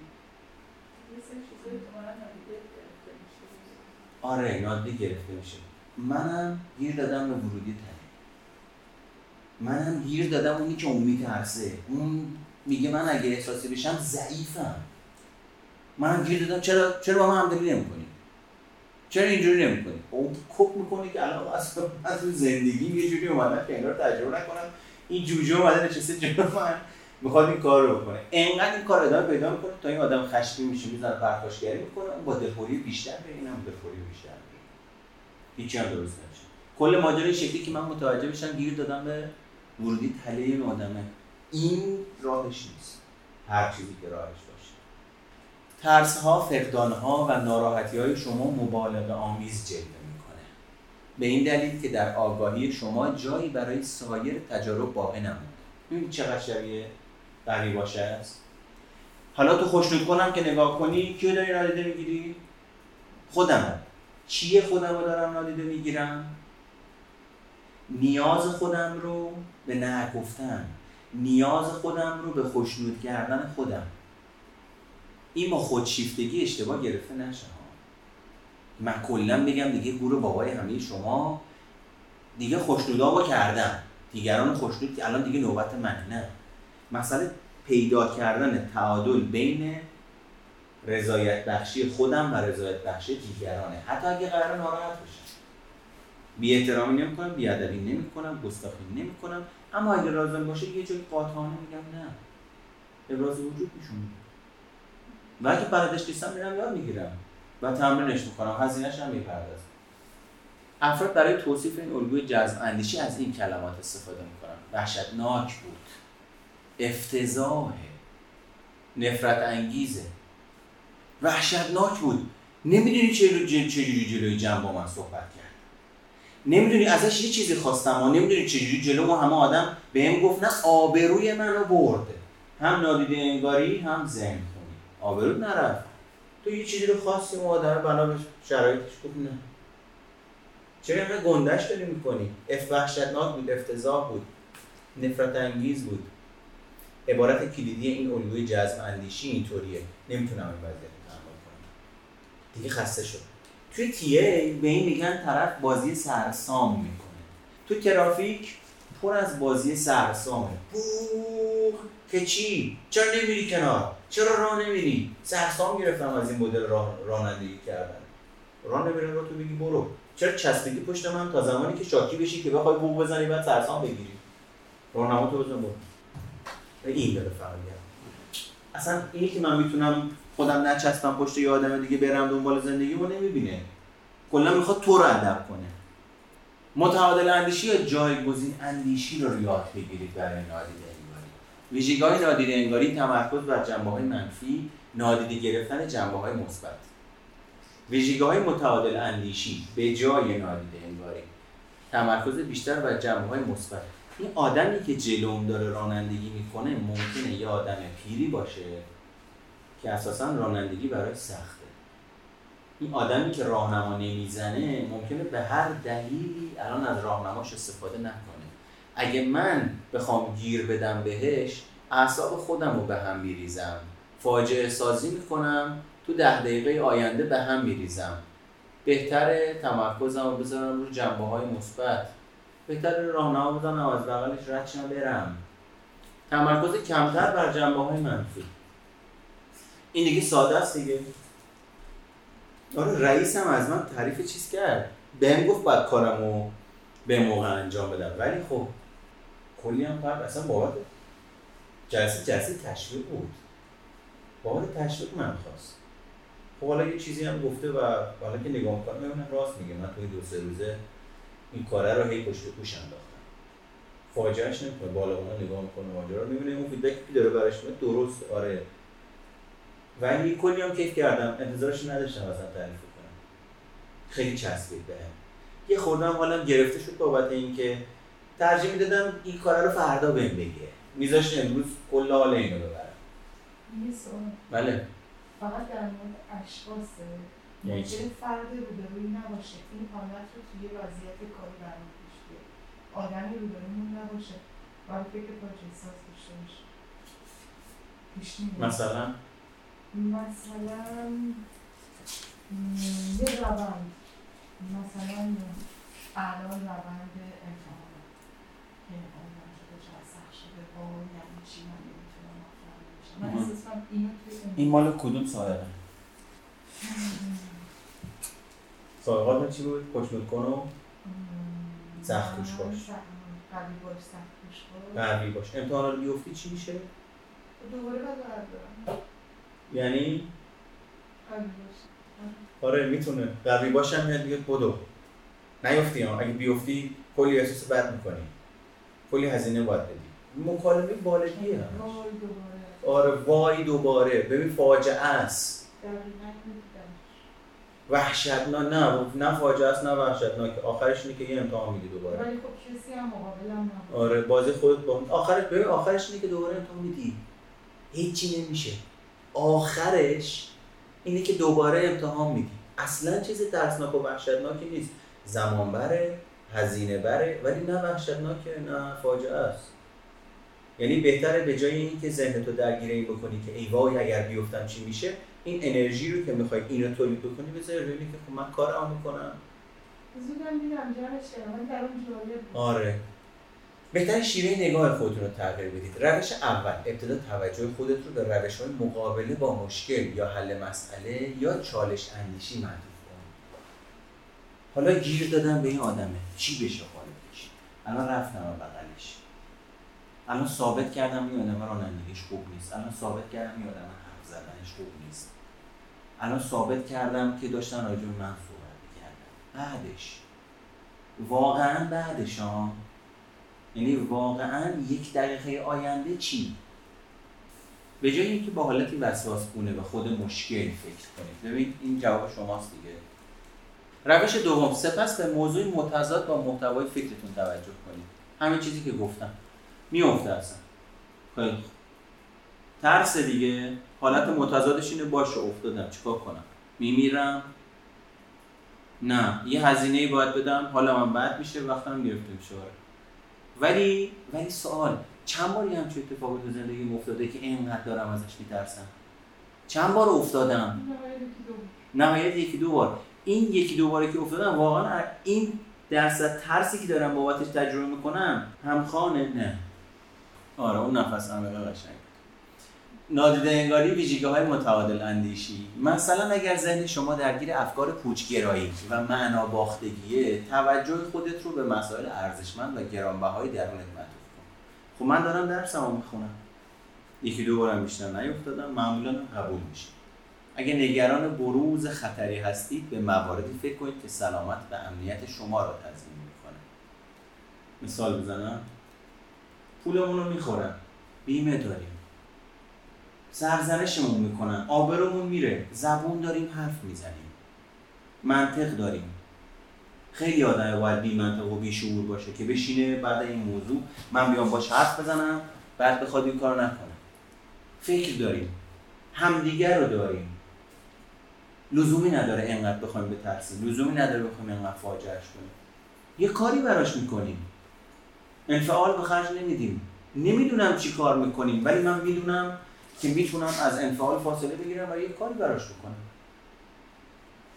A: آره نادیده گرفته میشه. منم گیر دادم به ورودی تنه. منم گیر دادم اونی که اون میترسه اون میگه من اگه احساسی بشم ضعیفم. منم گیر دادم. چرا؟ چرا با من همدلی نمی‌کنی؟ چرا اینجوری نمی‌کنی؟ اون کپ می‌کنی که الان من تو زندگی یه جوری اومدم که اینا رو تجربه نکنم این جوجه اومده نشسته جلو من. می‌خواد این کار رو بکنه. انقدر این کار ادامه پیدا می‌کنه تا این آدم خشکی میشه می‌زنه پرخاشگری می‌کنه. با دلخوری بیشتر به اینم دلخوری بیشتر هیچی هم درست نمیشه. کل ماجرای شکلی که من متوجه بشم گیر دادم به ورودی تله این آدمه. این راهش نیست. هر چیزی که راهش ترس ها فقدان ها و ناراحتی های شما مبالغه آمیز جلوه می‌کنه. به این دلیل که در آگاهی شما جایی برای سایر تجارب باقی نمونده. ببین چقدر شبیه قوی باشه است. حالا تو خوشنود کنم که نگاه کنی کیو داری نادیده می‌گیری؟ خودم چیه خودم رو دارم نادیده می‌گیرم؟ نیاز خودم رو به نگفتن نیاز خودم رو به خوشنود کردن خودم. این ما خودشیفتگی اشتباه گرفته نشه. من کلا بگم دیگه گروه بابای همه شما. دیگه خوشنودا با کردم دیگران خوشنود الان دیگه نوبت منه نه. مسئله پیدا کردن تعادل بین رضایت بخشی خودم و رضایت بخشی دیگرانه. حتی اگه قرار ناراحت باشم بی احترامی نمی‌کنم بی ادبی نمی‌کنم گستاخی نمی‌کنم. اما اگه لازم باشه یه جایی قاطعانه میگم نه. ابراز وجود میشون و اگه بلدش نیستم میرم یاد می‌گیرم. و تمرینش می‌کنم هزینهش هم می‌پردازم. افراد برای توصیف این الگوی جذب اندیشی از این کلمات استفاده می‌کنن. وحشتناک بود. افتضاحه. نفرت انگیزه وحشتناک بود. نمی‌دونی چجوری جلوی جمع با من صحبت کرد. نمی‌دونی ازش یه چیزی خواستم و نمی‌دونی چجوری جلو ما همه آدم بهم گفت نه آبروی منو برده. هم نادیده انگاری هم ذهن آبرو نرفت. تو یه چیزی رو خواستی اون آدم بنا به شرایطش گفت نه. چرا اینقدر گندش داری می‌کنی؟ اف وحشتناک بود افتضاح بود. نفرت انگیز بود. عبارت کلیدی این الگوی جذب اندیشی اینطوریه. نمی‌تونم این وضعیت تحمل کنم. دیگه خسته شد. توی ای به این میگن طرف بازی سرسام می‌کنه. تو ترافیک پر از بازی سرسامه. که چی؟ چرا نمیری کنار؟ چرا راه نمیری؟ سرسام گرفتم از این مدل راه رانندگی کردن. راه نمیری رو تو بگی برو. چرا چسبیدی پشت من تا زمانی که شاکی بشی که بخوای بوق بزنی بعد سرسام بگیری؟ راهنما تو بزن برو. این داره فقط اصلا اینی که من می‌تونم خودم نچسبم پشت یه آدم دیگه برم دنبال زندگی رو نمی‌بینه. کلا می‌خواد تو رو ادب کنه. متعادل اندیشی یا جایگزین اندیشی رو یاد بگیرید برای نادیده انگاری ویژگی های نادیده انگاری تمرکز بر جنبه های منفی نادیده گرفتن جنبه های مثبت. ویژگی های متعادل اندیشی به جای نادیده انگاری. تمرکز بیشتر بر جنبه های مثبت. این آدمی که جلوم داره رانندگی می‌کنه ممکنه یه آدم پیری باشه که اساسا رانندگی برای سخته. این آدمی که راهنما نمی‌زنه ممکنه به هر دلیلی الان از راهنماش استفاده نکنه. اگه من بخوام گیر بدم بهش اعصاب خودم رو به هم میریزم. فاجعه سازی می‌کنم تو ده دقیقه آینده به هم میریزم. بهتره تمرکزم رو بذارم رو جنبه های مثبت. بهتر راهنما بزنم از بغلش رد برم. تمرکز کمتر بر جنبه های منفی. این دیگه ساده است دیگه. آره رئیسم از من تعریف چیز کرد. بهم گفت باید کارمو به موقع انجام بدم. ولی خب کلی هم فرق اصلا بابت جلسه جلسه تشویق بود. بابت تشویق من خواست خب حالا یه چیزی هم گفته و حالا که نگاه می‌کنم می‌بینم راست میگه. من توی دو سه روزه این کاره رو هی پشت پوش انداختم. فاجعهش نمی‌کنه. بالا اونا نگاه می‌کنه ماجرا رو می‌بینه. اون فیدبکی که داره براش درست آره. ولی کلی هم کیف کردم. انتظارش نداشتم اصلا تعریف کنم. خیلی چسبید بهم. یه خوردم حالا گرفته شد بابت اینکه ترجیح می‌دادم این کار رو فردا بهم بگه. میذاشت امروز کل حال اینو ببرم.
B: یه سوال.
A: بله.
B: فقط در مورد اشخاصه.
A: یعنی
B: ممکنه
A: چی؟
B: فرد روبروی نباشه. این حالت رو توی وضعیت کاری قرار پیش بیاره. آدمی روبرومون نباشه. باید فکر احساس داشته باشه.
A: مثلا؟
B: مثلا یه روند. مثلا الان روند امتحانات که امتحان شده چقدر سخت شده با یعنی چی من نمی‌تونم مطمئن بشم من
A: مهم.
B: احساس کنم اینو توی اون-
A: این مال کدوم سابقه سابقات چی بود؟ خوشنود کن و
B: م،
A: سخت کوش باش.
B: قوی باش. سخت باش
A: قوی باش امتحان رو بیفتی چی میشه؟
B: دوباره بردارم
A: یعنی؟
B: قوی باش
A: آره می‌تونه. قوی باشم میاد میگه بدو. نیفتی ها. اگه بیفتی کلی احساس بد می‌کنی. کلی هزینه باید بدی. مکالمه.
B: وای دوباره.
A: آره وای دوباره. ببین فاجعه است. وحشتناک. نه نه فاجعه است نه وحشتناک. آخرش اینه که یه امتحان میدی دوباره.
B: ولی خب کسی هم مقابلم
A: آره بازی خودت با آخرش ببین آخرش اینه که دوباره امتحان میدی. هیچی نمیشه. آخرش اینه که دوباره امتحان میدی. اصلا چیز ترسناک و وحشتناکی نیست. زمان بره هزینه بره ولی نه وحشتناکه نه فاجعه است. یعنی بهتره به جای اینکه ذهن تو درگیر این بکنی که ای وای اگر بیفتم چی میشه این انرژی رو که می‌خوای اینو تولید بکنی بذار روی که خب من کارمو می‌کنم.
B: زودم دیدم من
A: آره. بهتر شیوه نگاه خودتون رو تغییر بدید. روش اول ابتدا توجه خودت رو به روش های مقابله با مشکل یا حل مسئله یا چالش اندیشی معطوف کن. حالا گیر دادم به این آدمه. چی بشه حالش الان رفتم بغلش الان ثابت کردم این آدم رانندگیش خوب نیست. الان ثابت کردم این آدم حرف زدنش خوب نیست. الان ثابت کردم که داشتن راجع به من صحبت کردن بعدش. واقعا بعدش ها یعنی واقعا یک دقیقه آینده چی؟ به جای اینکه با حالتی وسواس گونه به خود مشکل فکر کنید ببین این جواب شماست دیگه. روش دوم سپس به موضوع متضاد با محتوای فکرتون توجه کنید. همین چیزی که گفتم. میفته اصلا. خیلی ترس دیگه. حالت متضادش اینه باشه افتادم. چیکار کنم؟ میمیرم؟ نه. یه هزینه ای باید بدم. حالا من بد میشه. وقتم گرفته میشه. ولی ولی سوال. چند باری هم چه اتفاقی تو زندگی افتاده که اینقدر دارم ازش میترسم؟ چند بار افتادم؟ نهایت یکی دو بار. این یکی دو باری که افتادم واقعا این درصد ترسی که دارم بابتش تجربه می‌کنم همخانه نه. آره اون نفس عمیق قشنگ. نادیده انگاری ویژگی های متعادل اندیشی. مثلا اگر ذهن شما درگیر افکار پوچگرایی و معنا باختگیه توجه خودت رو به مسائل ارزشمند و گرانبهای درونت معطوف کن خب من دارم درسمو می‌خونم. یکی دو بارم بیشتر نیفتادم معمولا قبول میشه. اگه نگران بروز خطری هستید به مواردی فکر کنید که سلامت و امنیت شما را تضمین می‌کنه. مثال بزنم. پولمون رو می‌خورن. بیمه داریم. سرزنشمون می‌کنن. آبرومون میره. زبون داریم حرف می‌زنیم. منطق داریم. خیلی آدم باید بی منطق و بی شعور باشه که بشینه بعد این موضوع من بیام باش حرف بزنم بعد بخواد این کار نکنه. فکر داریم. همدیگر رو داریم. لزومی نداره انقدر بخوایم بترسیم لزومی نداره بخوایم انقدر فاجعهش کنیم. یه کاری براش می‌کنیم. انفعال به خرج نمیدیم. نمی‌دونم چی کار می‌کنیم ولی من می‌دونم که می‌تونم از انفعال فاصله بگیرم و یه کاری براش بکنم.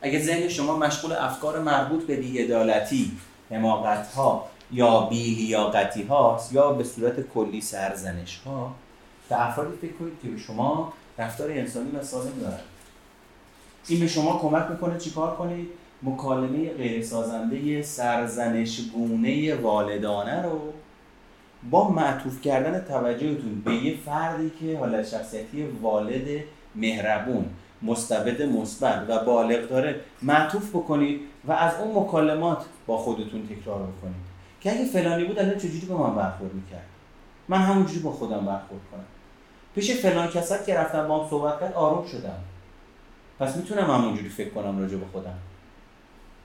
A: اگه ذهن شما مشغول افکار مربوط به بیعدالتی حماقت ها یا بیلیاقتی هاست یا به صورت کلی سرزنش ها به افرادی فکر کنید که شما رفتار انسانی و سالم دارن. این به شما کمک می‌کنه چیکار کنید؟ مکالمه غیر سازنده سرزنش گونه والدانه رو با معطوف کردن توجهتون به یه فردی که حالت شخصیتی والد مهربون مستبد مثبت و بالغ داره معطوف بکنید و از اون مکالمات با خودتون تکرار بکنید. که اگه فلانی بود الان چجوری با من برخورد می‌کرد؟ من همونجوری با خودم برخورد کنم. پیش فلان کسات که رفتم با هم صحبت کرد آروم شدم. پس می‌تونم همونجوری فکر کنم راجع به خودم.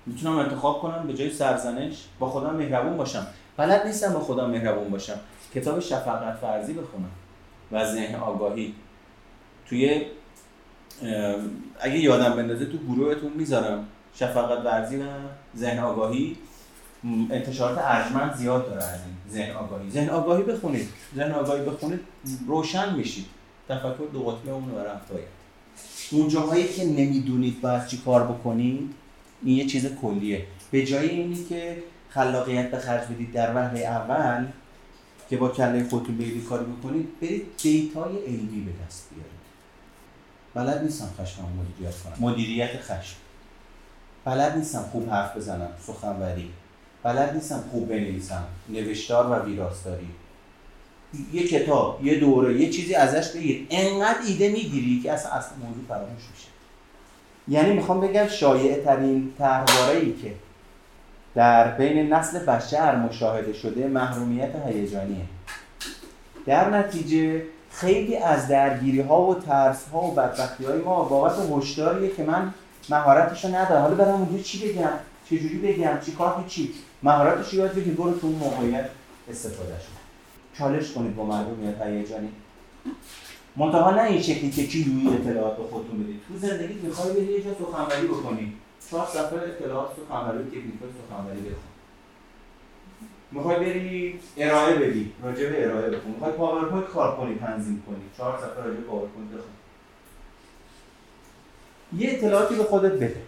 A: می‌تونم انتخاب کنم به جای سرزنش با خودم مهربون باشم. بلد نیستم با خودم مهربون باشم. کتاب شفقت فرضی بخونم و ذهن آگاهی. توی اگه یادم بندازه تو گروهتون می‌ذارم. شفقت ورزی و ذهن آگاهی. انتشارات ارجمند زیاد داره از این ذهن آگاهی. ذهن آگاهی بخونید. ذهن آگاهی بخونید روشن میشید. تفکر دو قطبه اون رو رفت اون جاهایی که نمی‌دونید باید چی کار بکنید این یه چیز کلیه. به جای اینی که خلاقیت به خرج بدید در وهله اول که با کله خودتون برید کاری بکنید برید دیتای علمی به دست بیارید. بلد نیستم خشم مدیریت کنم. مدیریت خشم. بلد نیستم خوب حرف بزنم سخنوری. بلد نیستم خوب بنویسم نوشتار و ویراستاری. یه کتاب یه دوره یه چیزی ازش بگیر. انقدر ایده می‌گیری که اصلا اصلا موضوع فراموش میشه. یعنی می‌خوام بگم شایع ترین ای که در بین نسل بشر مشاهده شده محرومیت هیجانیه. در نتیجه خیلی از درگیری ها و ترس ها و بدبختی های ما بابت هشداریه که من مهارتشو ندارم. حالا برام اونجا چی بگم؟ چجوری بگم؟ چی کار چی؟ مهارتش یاد بگیر. برو تو اون موقعیت استفاده شد چالش کنید با محرومیت هیجانی. منتها نه این شکلی که کیلویی اطلاعات به خودتون بدید. تو زندگی می‌خوای بری یه جا سخنوری بکنی. چهار صفحه اطلاعات سخنوری تکنیک سخنوری بخون. می‌خوای بری ارائه بدی راجع به ارائه بخون. می‌خوای PowerPoint کار کنی تنظیم کنی. چهار صفحه راجع به PowerPoint بخون. یه اطلاعاتی به خودت بده.